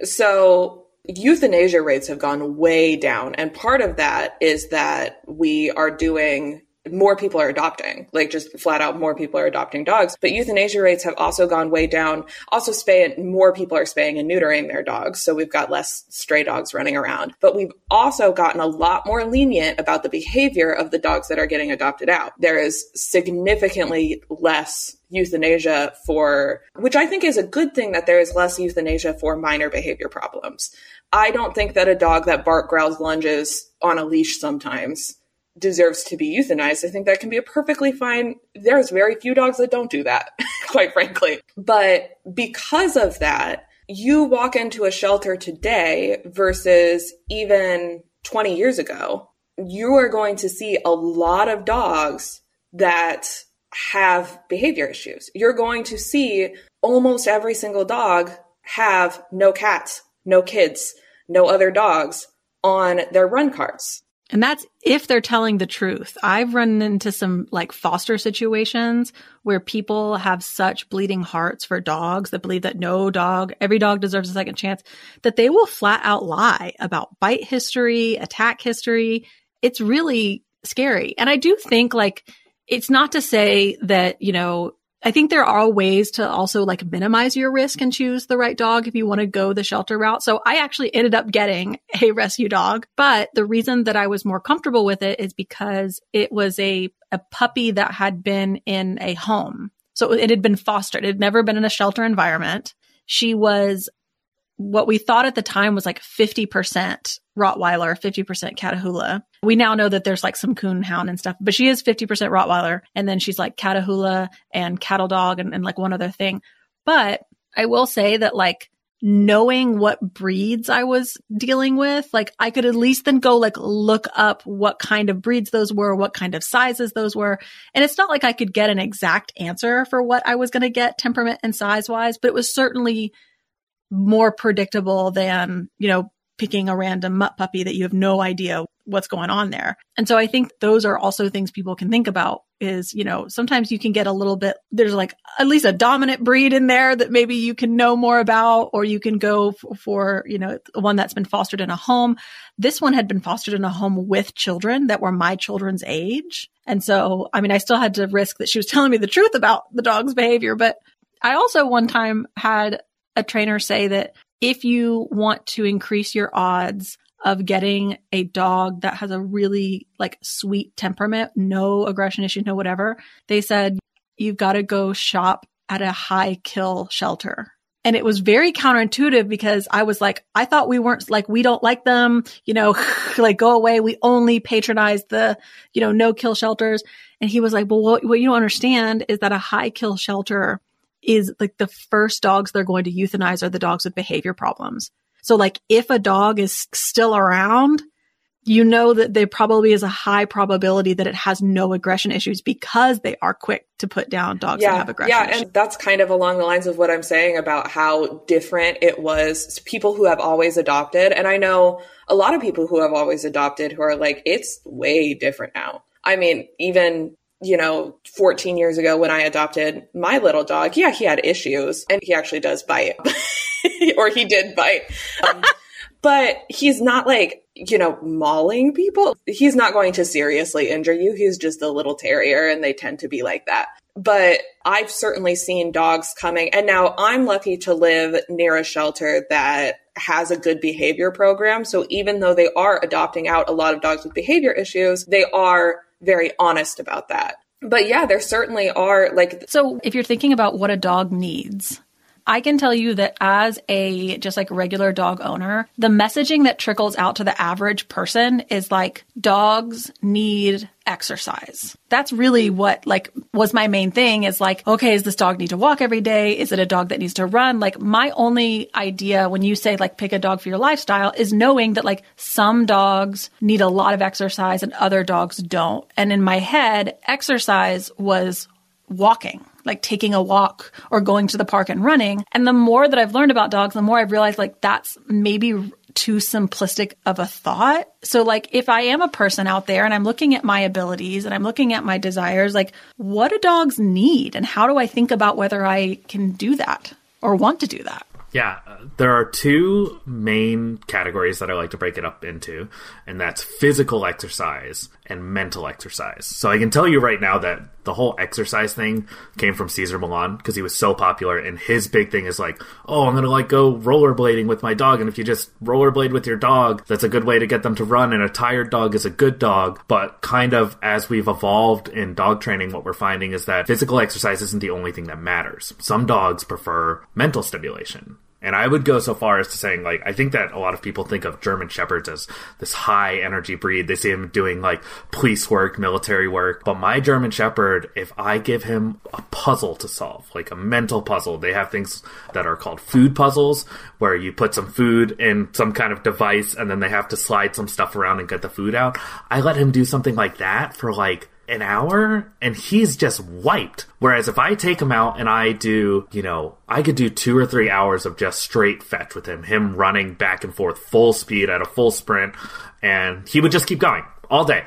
So euthanasia rates have gone way down. And part of that is that we are doing more people are adopting, like just flat out more people are adopting dogs. But euthanasia rates have also gone way down. Also, spay and more people are spaying and neutering their dogs. So we've got less stray dogs running around. But we've also gotten a lot more lenient about the behavior of the dogs that are getting adopted out. There is significantly less euthanasia for, which I think is a good thing that there is less euthanasia for minor behavior problems. I don't think that a dog that bark, growls, lunges on a leash sometimes deserves to be euthanized. I think that can be a perfectly fine. There's very few dogs that don't do that, quite frankly. But because of that, you walk into a shelter today versus even 20 years ago, you are going to see a lot of dogs that have behavior issues. You're going to see almost every single dog have no cats, no kids, no other dogs on their run cards. And that's if they're telling the truth. I've run into some like foster situations where people have such bleeding hearts for dogs that believe that no dog, every dog deserves a second chance, that they will flat out lie about bite history, attack history. It's really scary. And I do think like, it's not to say that, you know, I think there are ways to also like minimize your risk and choose the right dog if you want to go the shelter route. So I actually ended up getting a rescue dog, but the reason that I was more comfortable with it is because it was a, a puppy that had been in a home. So it had been fostered. It had never been in a shelter environment. She was what we thought at the time was like 50% Rottweiler, 50% Catahoula. We now know that there's like some coonhound and stuff, but she is 50% Rottweiler. And then she's like Catahoula and cattle dog and, and like one other thing. But I will say that like knowing what breeds I was dealing with, like I could at least then go like look up what kind of breeds those were, what kind of sizes those were. And it's not like I could get an exact answer for what I was going to get temperament and size wise, but it was certainly more predictable than, you know, picking a random mutt puppy that you have no idea what's going on there. And so I think those are also things people can think about is, you know, sometimes you can get a little bit, there's like at least a dominant breed in there that maybe you can know more about, or you can go for, for, you know, one that's been fostered in a home. This one had been fostered in a home with children that were my children's age. And so, I mean, I still had to risk that she was telling me the truth about the dog's behavior, but I also one time had a trainer say that if you want to increase your odds of getting a dog that has a really like sweet temperament, no aggression issue, no whatever, they said you've got to go shop at a high kill shelter. And it was very counterintuitive because I was like, I thought we weren't like, we don't like them, you know, like go away. We only patronize the, you know, no kill shelters. And he was like, well, what, what you don't understand is that a high kill shelter is like the first dogs they're going to euthanize are the dogs with behavior problems. So like if a dog is still around, you know that there probably is a high probability that it has no aggression issues because they are quick to put down dogs yeah, that have aggression yeah, issues. and that's kind of along the lines of what I'm saying about how different it was people who have always adopted. And I know a lot of people who have always adopted who are like, it's way different now. I mean, even you know, 14 years ago when I adopted my little dog, yeah, he had issues and he actually does bite or he did bite. Um, but he's not like, you know, mauling people. He's not going to seriously injure you. He's just a little terrier and they tend to be like that. But I've certainly seen dogs coming and now I'm lucky to live near a shelter that has a good behavior program. So even though they are adopting out a lot of dogs with behavior issues, they are very honest about that. But yeah, there certainly are like So if you're thinking about what a dog needs, I can tell you that as a just like regular dog owner, the messaging that trickles out to the average person is like dogs need exercise. That's really what like was my main thing is like, okay, is this dog need to walk every day? Is it a dog that needs to run? Like my only idea when you say like pick a dog for your lifestyle is knowing that like some dogs need a lot of exercise and other dogs don't. And in my head, exercise was walking like taking a walk or going to the park and running. And the more that I've learned about dogs, the more I've realized like that's maybe too simplistic of a thought. So like if I am a person out there and I'm looking at my abilities and I'm looking at my desires, like what do dogs need and how do I think about whether I can do that or want to do that? Yeah, there are two main categories that I like to break it up into, and that's physical exercise and mental exercise. So I can tell you right now that the whole exercise thing came from Cesar Millan because he was so popular, and his big thing is like, oh, I'm gonna like go rollerblading with my dog, and if you just rollerblade with your dog, that's a good way to get them to run, and a tired dog is a good dog. But kind of as we've evolved in dog training, what we're finding is that physical exercise isn't the only thing that matters. Some dogs prefer mental stimulation. And I would go so far as to saying, like, I think that a lot of people think of German Shepherds as this high energy breed. They see him doing like police work, military work. But my German Shepherd, if I give him a puzzle to solve, like a mental puzzle, they have things that are called food puzzles, where you put some food in some kind of device and then they have to slide some stuff around and get the food out. I let him do something like that for like an hour and he's just wiped. Whereas if I take him out and I do, you know, I could do two or three hours of just straight fetch with him, him running back and forth full speed at a full sprint, and he would just keep going all day.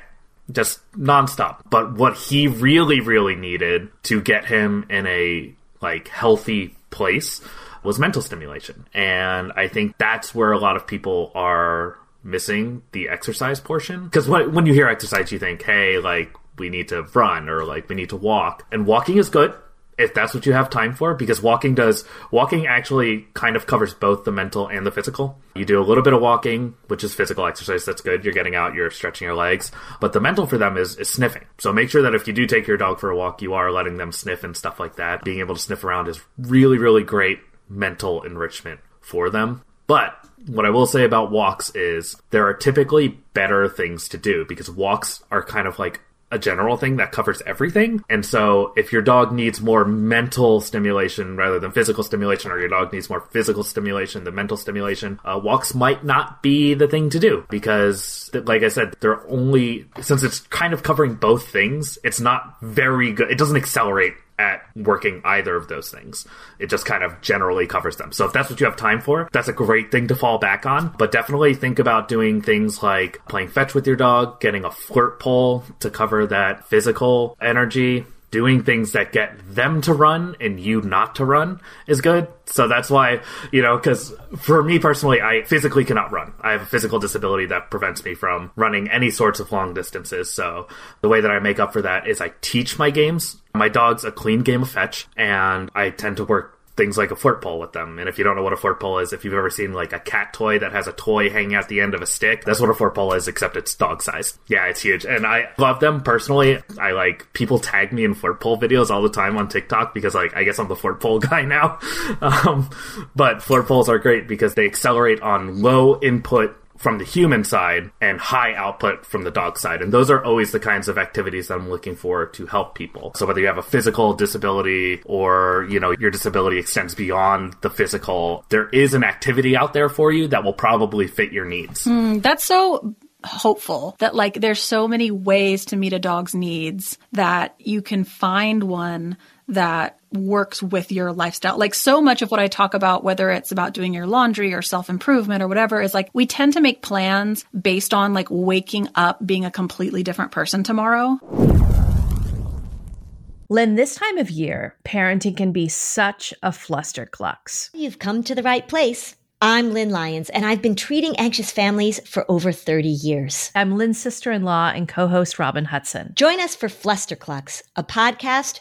Just nonstop. But what he really, really needed to get him in a like healthy place was mental stimulation. And I think that's where a lot of people are missing the exercise portion. Because when, you hear exercise, you think, hey, like, we need to run or like we need to walk. And walking is good if that's what you have time for because walking does walking actually kind of covers both the mental and the physical. You do a little bit of walking, which is physical exercise, that's good. You're getting out, you're stretching your legs. But the mental for them is, is sniffing. So make sure that if you do take your dog for a walk, you are letting them sniff and stuff like that. Being able to sniff around is really, really great mental enrichment for them. But what I will say about walks is there are typically better things to do because walks are kind of like a general thing that covers everything. And so if your dog needs more mental stimulation rather than physical stimulation, or your dog needs more physical stimulation than mental stimulation, uh, walks might not be the thing to do because, like I said, they're only, since it's kind of covering both things, it's not very good. It doesn't accelerate at working either of those things. It just kind of generally covers them. So if that's what you have time for, that's a great thing to fall back on. But definitely think about doing things like playing fetch with your dog, getting a flirt pole to cover that physical energy, doing things that get them to run and you not to run is good. So that's why, you know, because for me personally, I physically cannot run. I have a physical disability that prevents me from running any sorts of long distances. So the way that I make up for that is I teach my games. My dog's a clean game of fetch, and I tend to work things like a flirt pole with them. And if you don't know what a flirt pole is, if you've ever seen like a cat toy that has a toy hanging out the end of a stick, that's what a flirt pole is, except it's dog size. Yeah, it's huge. And I love them personally. I like people tag me in flirt pole videos all the time on TikTok because like I guess I'm the flirt pole guy now. Um, but flirt poles are great because they accelerate on low input from the human side and high output from the dog side. And those are always the kinds of activities that I'm looking for to help people. So whether you have a physical disability or, you know, your disability extends beyond the physical, there is an activity out there for you that will probably fit your needs. Mm, that's so hopeful that like there's so many ways to meet a dog's needs that you can find one that works with your lifestyle. Like so much of what I talk about, whether it's about doing your laundry or self improvement or whatever, is like we tend to make plans based on like waking up being a completely different person tomorrow. Lynn, this time of year, parenting can be such a flusterclux. You've come to the right place. I'm Lynn Lyons, and I've been treating anxious families for over 30 years. I'm Lynn's sister in law and co host Robin Hudson. Join us for Flusterclux, a podcast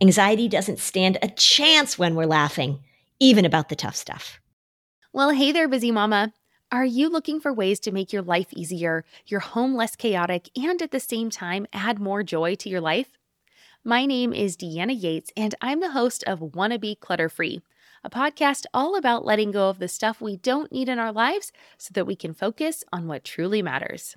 Anxiety doesn't stand a chance when we're laughing, even about the tough stuff. Well, hey there, busy mama. Are you looking for ways to make your life easier, your home less chaotic, and at the same time add more joy to your life? My name is Deanna Yates, and I'm the host of Wanna Be Clutter Free, a podcast all about letting go of the stuff we don't need in our lives so that we can focus on what truly matters.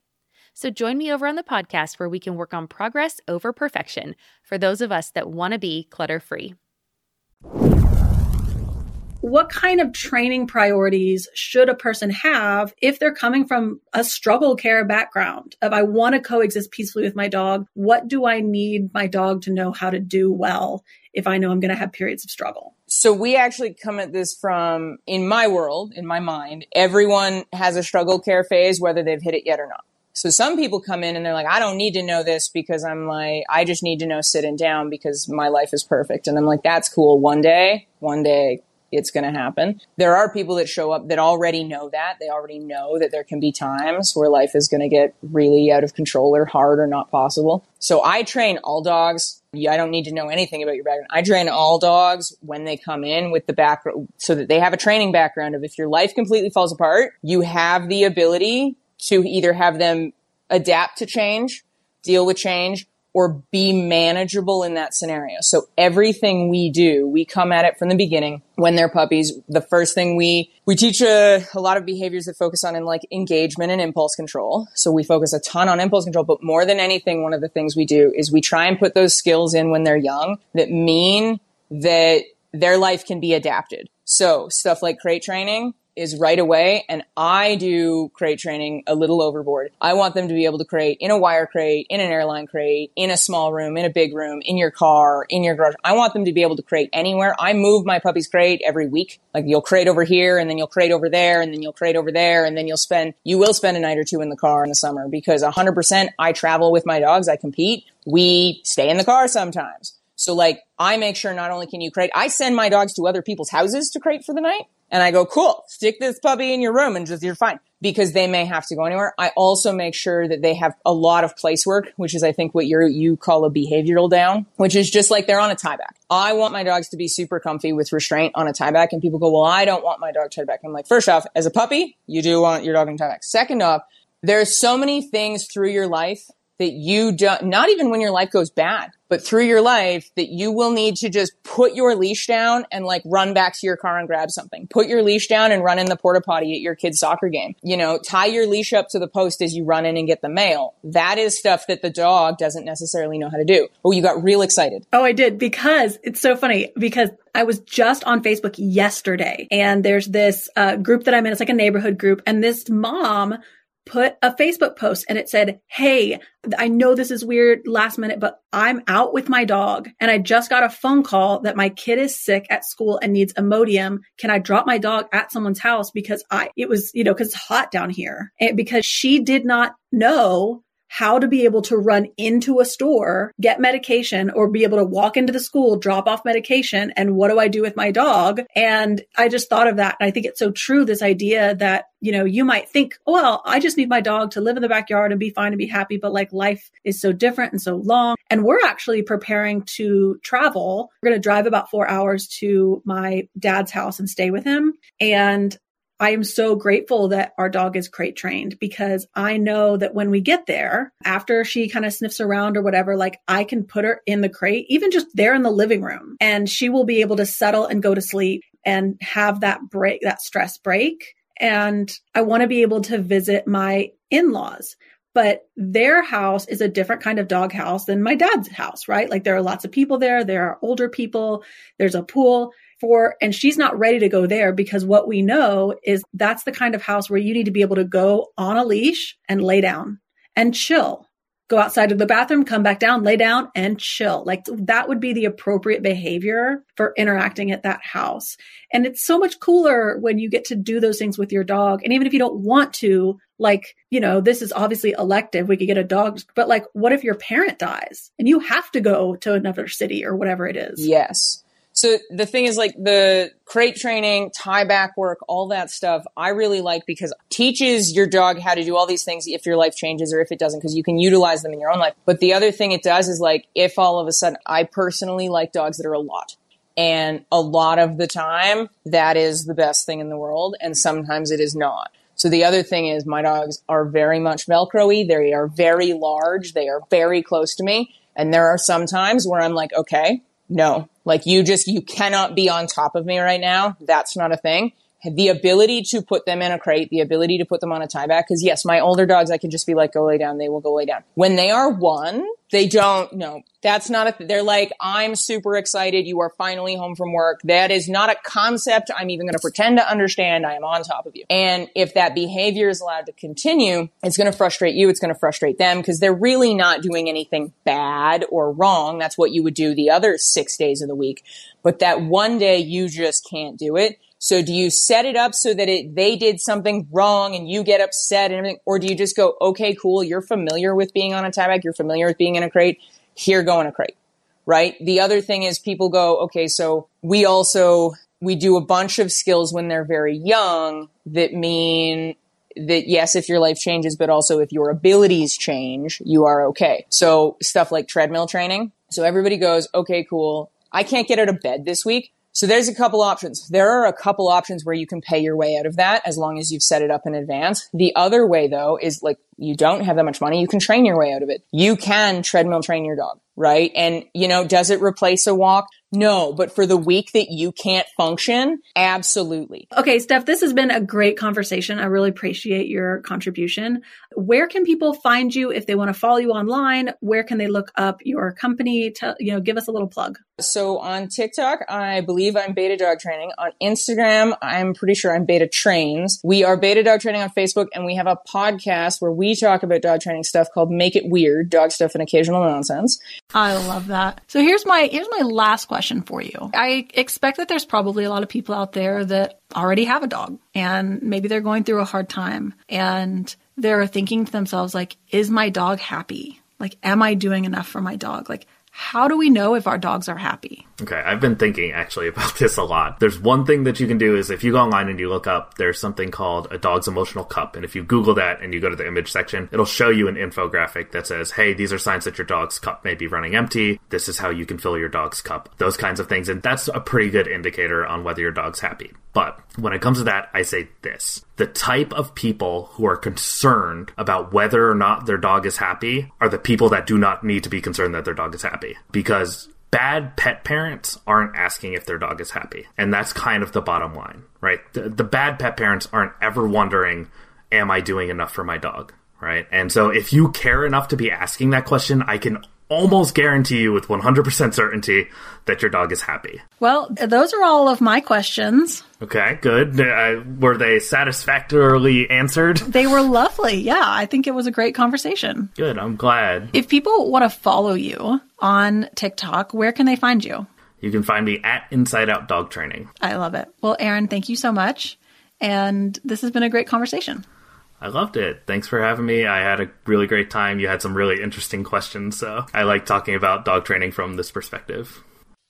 So join me over on the podcast where we can work on progress over perfection for those of us that want to be clutter free. What kind of training priorities should a person have if they're coming from a struggle care background? If I want to coexist peacefully with my dog, what do I need my dog to know how to do well if I know I'm going to have periods of struggle? So we actually come at this from, in my world, in my mind, everyone has a struggle care phase, whether they've hit it yet or not. So some people come in and they're like, I don't need to know this because I'm like, I just need to know sitting down because my life is perfect. And I'm like, that's cool. One day, one day it's going to happen. There are people that show up that already know that. They already know that there can be times where life is going to get really out of control or hard or not possible. So I train all dogs. I don't need to know anything about your background. I train all dogs when they come in with the background so that they have a training background of if your life completely falls apart, you have the ability to either have them adapt to change, deal with change, or be manageable in that scenario. So everything we do, we come at it from the beginning when they're puppies. The first thing we, we teach a, a, lot of behaviors that focus on in like engagement and impulse control. So we focus a ton on impulse control, but more than anything, one of the things we do is we try and put those skills in when they're young that mean that their life can be adapted. So stuff like crate training, is right away. And I do crate training a little overboard. I want them to be able to crate in a wire crate, in an airline crate, in a small room, in a big room, in your car, in your garage. I want them to be able to crate anywhere. I move my puppy's crate every week. Like you'll crate over here and then you'll crate over there and then you'll crate over there and then you'll spend, you will spend a night or two in the car in the summer because 100% I travel with my dogs. I compete. We stay in the car sometimes. So like I make sure not only can you crate, I send my dogs to other people's houses to crate for the night. And I go, cool, stick this puppy in your room and just, you're fine because they may have to go anywhere. I also make sure that they have a lot of place work, which is, I think, what you you call a behavioral down, which is just like they're on a tie back. I want my dogs to be super comfy with restraint on a tie back. And people go, well, I don't want my dog tied back. I'm like, first off, as a puppy, you do want your dog in tie back. Second off, there's so many things through your life that you don't, not even when your life goes bad, but through your life that you will need to just put your leash down and like run back to your car and grab something. Put your leash down and run in the porta potty at your kid's soccer game. You know, tie your leash up to the post as you run in and get the mail. That is stuff that the dog doesn't necessarily know how to do. Oh, you got real excited. Oh, I did because it's so funny because I was just on Facebook yesterday and there's this uh, group that I'm in. It's like a neighborhood group and this mom put a Facebook post and it said, Hey, I know this is weird last minute, but I'm out with my dog and I just got a phone call that my kid is sick at school and needs Imodium. Can I drop my dog at someone's house? Because I, it was, you know, cause it's hot down here and because she did not know how to be able to run into a store, get medication, or be able to walk into the school, drop off medication. And what do I do with my dog? And I just thought of that. And I think it's so true. This idea that, you know, you might think, well, I just need my dog to live in the backyard and be fine and be happy. But like life is so different and so long. And we're actually preparing to travel. We're going to drive about four hours to my dad's house and stay with him. And I am so grateful that our dog is crate trained because I know that when we get there, after she kind of sniffs around or whatever, like I can put her in the crate, even just there in the living room, and she will be able to settle and go to sleep and have that break, that stress break. And I want to be able to visit my in laws but their house is a different kind of dog house than my dad's house, right? Like there are lots of people there. There are older people. There's a pool for, and she's not ready to go there because what we know is that's the kind of house where you need to be able to go on a leash and lay down and chill. Go outside to the bathroom, come back down, lay down and chill. Like that would be the appropriate behavior for interacting at that house. And it's so much cooler when you get to do those things with your dog. And even if you don't want to, like, you know, this is obviously elective. We could get a dog, but like, what if your parent dies and you have to go to another city or whatever it is? Yes. So the thing is like the crate training, tie back work, all that stuff, I really like because teaches your dog how to do all these things if your life changes or if it doesn't, because you can utilize them in your own life. But the other thing it does is like if all of a sudden I personally like dogs that are a lot. And a lot of the time that is the best thing in the world. And sometimes it is not. So the other thing is my dogs are very much Velcro-y. They are very large. They are very close to me. And there are some times where I'm like, okay, no, like you just, you cannot be on top of me right now. That's not a thing. The ability to put them in a crate, the ability to put them on a tie back. Cause yes, my older dogs, I can just be like, go lay down. They will go lay down. When they are one, they don't, no, that's not a, th- they're like, I'm super excited. You are finally home from work. That is not a concept I'm even going to pretend to understand. I am on top of you. And if that behavior is allowed to continue, it's going to frustrate you. It's going to frustrate them because they're really not doing anything bad or wrong. That's what you would do the other six days of the week. But that one day you just can't do it. So do you set it up so that it, they did something wrong and you get upset and everything? Or do you just go, okay, cool. You're familiar with being on a tieback. You're familiar with being in a crate. Here, go in a crate. Right. The other thing is people go, okay, so we also, we do a bunch of skills when they're very young that mean that yes, if your life changes, but also if your abilities change, you are okay. So stuff like treadmill training. So everybody goes, okay, cool. I can't get out of bed this week. So there's a couple options. There are a couple options where you can pay your way out of that as long as you've set it up in advance. The other way though is like you don't have that much money. You can train your way out of it. You can treadmill train your dog, right? And you know, does it replace a walk? No, but for the week that you can't function, absolutely. Okay, Steph, this has been a great conversation. I really appreciate your contribution. Where can people find you if they want to follow you online? Where can they look up your company? To, you know, give us a little plug. So on TikTok, I believe I'm Beta Dog Training. On Instagram, I'm pretty sure I'm Beta Trains. We are Beta Dog Training on Facebook, and we have a podcast where we talk about dog training stuff called Make It Weird, dog stuff and occasional nonsense. I love that. So here's my here's my last question for you. I expect that there's probably a lot of people out there that already have a dog and maybe they're going through a hard time and they're thinking to themselves like is my dog happy? Like am I doing enough for my dog? Like how do we know if our dogs are happy? Okay, I've been thinking actually about this a lot. There's one thing that you can do is if you go online and you look up, there's something called a dog's emotional cup. And if you Google that and you go to the image section, it'll show you an infographic that says, hey, these are signs that your dog's cup may be running empty. This is how you can fill your dog's cup. Those kinds of things. And that's a pretty good indicator on whether your dog's happy. But when it comes to that, I say this. The type of people who are concerned about whether or not their dog is happy are the people that do not need to be concerned that their dog is happy. Because bad pet parents aren't asking if their dog is happy. And that's kind of the bottom line, right? The, the, bad pet parents aren't ever wondering, am I doing enough for my dog? Right. And so if you care enough to be asking that question, I can almost guarantee you with 100% certainty that your dog is happy. Well, those are all of my questions. Okay, good. Uh, were they satisfactorily answered? They were lovely. Yeah, I think it was a great conversation. Good, I'm glad. If people want to follow you on TikTok, where can they find you? You can find me at Inside Out Dog Training. I love it. Well, Aaron, thank you so much. And this has been a great conversation. I loved it. Thanks for having me. I had a really great time. You had some really interesting questions, so I like talking about dog training from this perspective.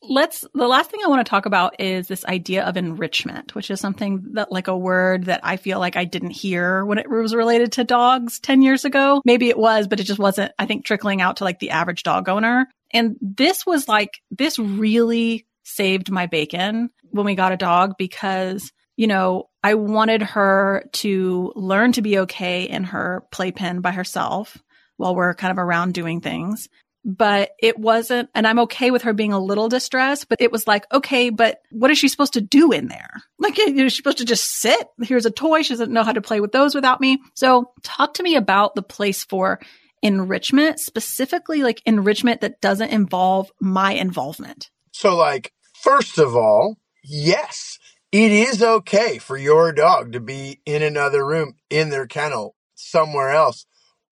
Let's the last thing I want to talk about is this idea of enrichment, which is something that like a word that I feel like I didn't hear when it was related to dogs 10 years ago. Maybe it was, but it just wasn't I think trickling out to like the average dog owner. And this was like this really saved my bacon when we got a dog because you know, I wanted her to learn to be okay in her playpen by herself while we're kind of around doing things. But it wasn't, and I'm okay with her being a little distressed, but it was like, okay, but what is she supposed to do in there? Like, know, she's supposed to just sit. Here's a toy. She doesn't know how to play with those without me. So talk to me about the place for enrichment, specifically like enrichment that doesn't involve my involvement. So like, first of all, yes, it is okay for your dog to be in another room in their kennel somewhere else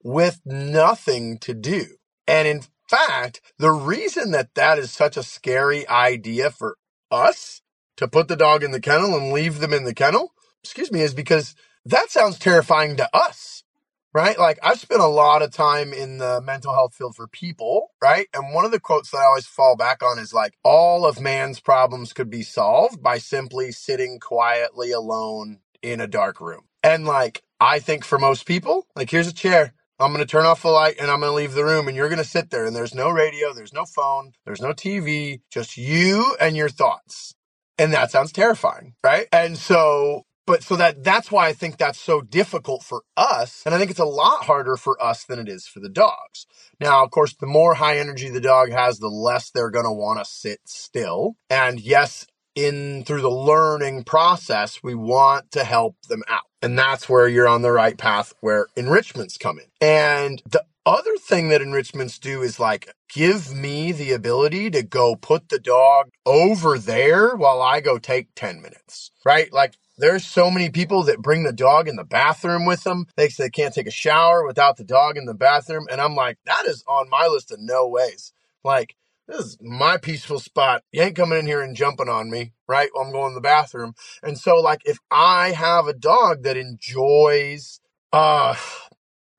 with nothing to do. And in fact, the reason that that is such a scary idea for us to put the dog in the kennel and leave them in the kennel, excuse me, is because that sounds terrifying to us right? Like I've spent a lot of time in the mental health field for people, right? And one of the quotes that I always fall back on is like, all of man's problems could be solved by simply sitting quietly alone in a dark room. And like, I think for most people, like, here's a chair. I'm going to turn off the light and I'm going to leave the room and you're going to sit there and there's no radio, there's no phone, there's no TV, just you and your thoughts. And that sounds terrifying, right? And so but so that that's why I think that's so difficult for us. And I think it's a lot harder for us than it is for the dogs. Now, of course, the more high energy the dog has, the less they're going to want to sit still. And yes, in through the learning process, we want to help them out. And that's where you're on the right path where enrichments come in. And the other thing that enrichments do is like give me the ability to go put the dog over there while I go take 10 minutes, right? Like there's so many people that bring the dog in the bathroom with them. They say they can't take a shower without the dog in the bathroom. And I'm like, that is on my list of no ways. Like, this is my peaceful spot. You ain't coming in here and jumping on me, right? I'm going to the bathroom. And so, like, if I have a dog that enjoys uh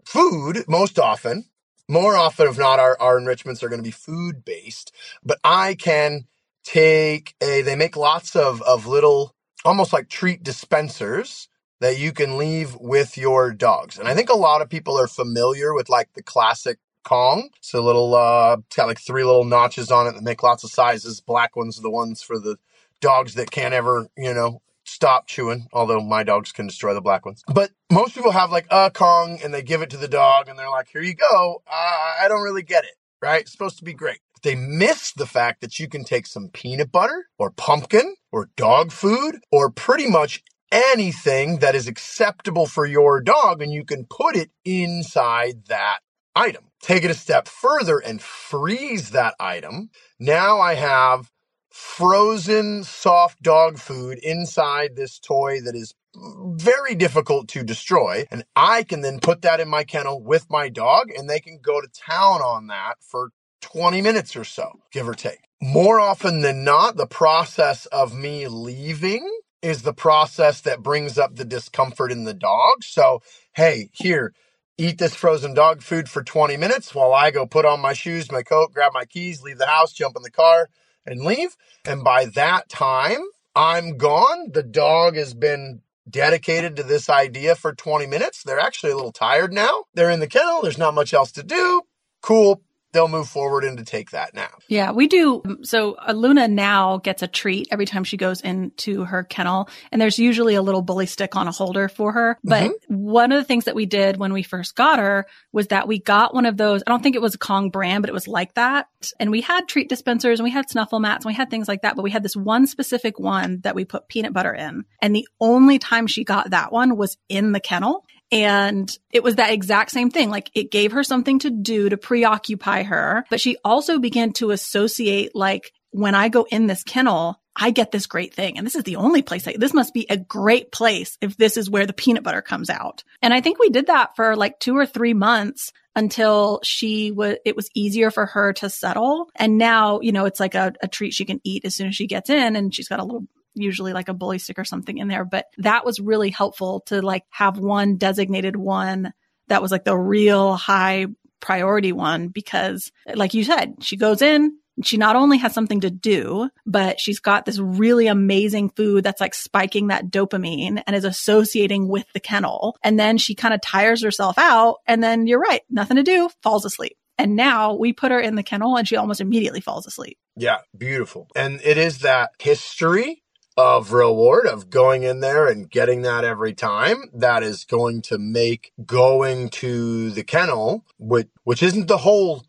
food most often, more often if not, our, our enrichments are going to be food based. But I can take a they make lots of of little almost like treat dispensers that you can leave with your dogs. And I think a lot of people are familiar with like the classic Kong. It's a little, uh, it's got like three little notches on it that make lots of sizes. Black ones are the ones for the dogs that can't ever, you know, stop chewing, although my dogs can destroy the black ones. But most people have like a Kong and they give it to the dog and they're like, here you go. Uh, I don't really get it, right? It's supposed to be great. They miss the fact that you can take some peanut butter or pumpkin or dog food or pretty much anything that is acceptable for your dog and you can put it inside that item. Take it a step further and freeze that item. Now I have frozen soft dog food inside this toy that is very difficult to destroy. And I can then put that in my kennel with my dog and they can go to town on that for 20 minutes or so, give or take. More often than not, the process of me leaving is the process that brings up the discomfort in the dog. So, hey, here, eat this frozen dog food for 20 minutes while I go put on my shoes, my coat, grab my keys, leave the house, jump in the car, and leave. And by that time, I'm gone. The dog has been dedicated to this idea for 20 minutes. They're actually a little tired now. They're in the kennel. There's not much else to do. Cool they'll move forward and to take that now. Yeah, we do. So uh, Luna now gets a treat every time she goes into her kennel, and there's usually a little bully stick on a holder for her. But mm-hmm. one of the things that we did when we first got her was that we got one of those. I don't think it was a Kong brand, but it was like that. And we had treat dispensers and we had snuffle mats and we had things like that. But we had this one specific one that we put peanut butter in. And the only time she got that one was in the kennel. And it was that exact same thing. Like it gave her something to do to preoccupy her, but she also began to associate like when I go in this kennel, I get this great thing. And this is the only place I, this must be a great place if this is where the peanut butter comes out. And I think we did that for like two or three months until she was, it was easier for her to settle. And now, you know, it's like a, a treat she can eat as soon as she gets in and she's got a little usually like a bully stick or something in there. But that was really helpful to like have one designated one that was like the real high priority one because like you said, she goes in, she not only has something to do, but she's got this really amazing food that's like spiking that dopamine and is associating with the kennel. And then she kind of tires herself out. And then you're right, nothing to do, falls asleep. And now we put her in the kennel and she almost immediately falls asleep. Yeah, beautiful. And it is that history of reward of going in there and getting that every time that is going to make going to the kennel which which isn't the whole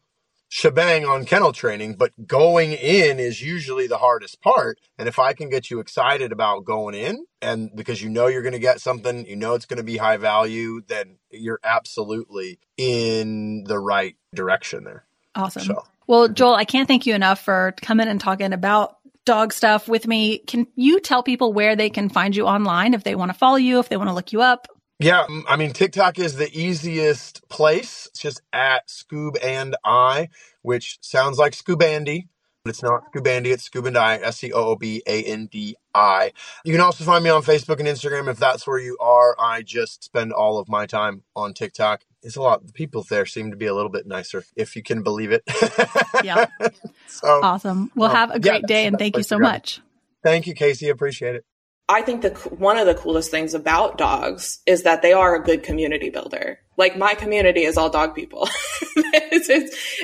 shebang on kennel training but going in is usually the hardest part. And if i can get you excited about going in and because you know you're going to get something you know it's going to be high value then you're absolutely in the right direction there. Awesome. So. well joel i can't thank you enough for coming and talking about dog stuff with me. Can you tell people where they can find you online if they want to follow you, if they want to look you up? Yeah, I mean TikTok is the easiest place. It's just at Scoob and I, which sounds like Scoobandy, but it's not Scoobandy. It's Scoob and I, S C O O B A N D I. You can also find me on Facebook and Instagram if that's where you are. I just spend all of my time on TikTok it's a lot. The people there seem to be a little bit nicer, if you can believe it. yeah. So awesome. Well, um, have a great yeah, day, and thank you so much. Thank you, Casey. Appreciate it. I think the one of the coolest things about dogs is that they are a good community builder. Like my community is all dog people,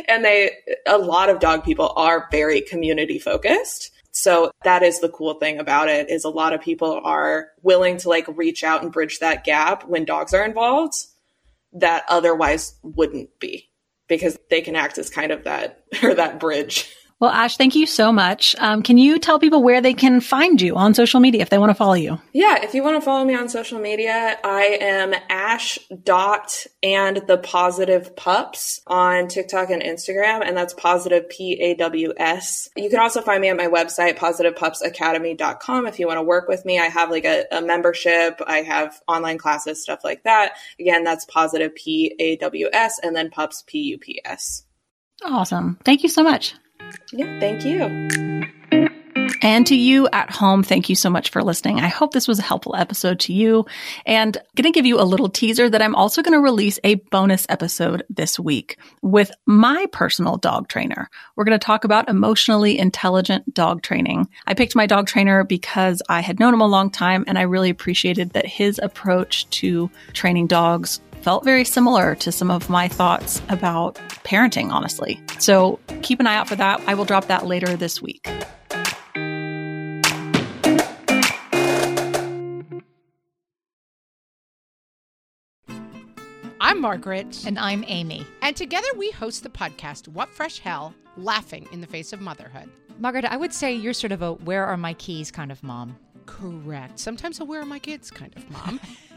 and they a lot of dog people are very community focused. So that is the cool thing about it is a lot of people are willing to like reach out and bridge that gap when dogs are involved that otherwise wouldn't be because they can act as kind of that or that bridge. Well, Ash, thank you so much. Um, can you tell people where they can find you on social media if they want to follow you? Yeah, if you want to follow me on social media, I am Ash dot and the positive pups on TikTok and Instagram, and that's positive P A W S. You can also find me at my website, positivepupsacademy.com, if you want to work with me. I have like a, a membership, I have online classes, stuff like that. Again, that's positive P A W S and then pups P U P S. Awesome. Thank you so much. Yeah, thank you. And to you at home, thank you so much for listening. I hope this was a helpful episode to you. And I'm going to give you a little teaser that I'm also going to release a bonus episode this week with my personal dog trainer. We're going to talk about emotionally intelligent dog training. I picked my dog trainer because I had known him a long time and I really appreciated that his approach to training dogs felt very similar to some of my thoughts about parenting, honestly. So keep an eye out for that. I will drop that later this week. I'm Margaret. And I'm Amy. And together we host the podcast, What Fresh Hell Laughing in the Face of Motherhood. Margaret, I would say you're sort of a where are my keys kind of mom. Correct. Sometimes a where are my kids kind of mom.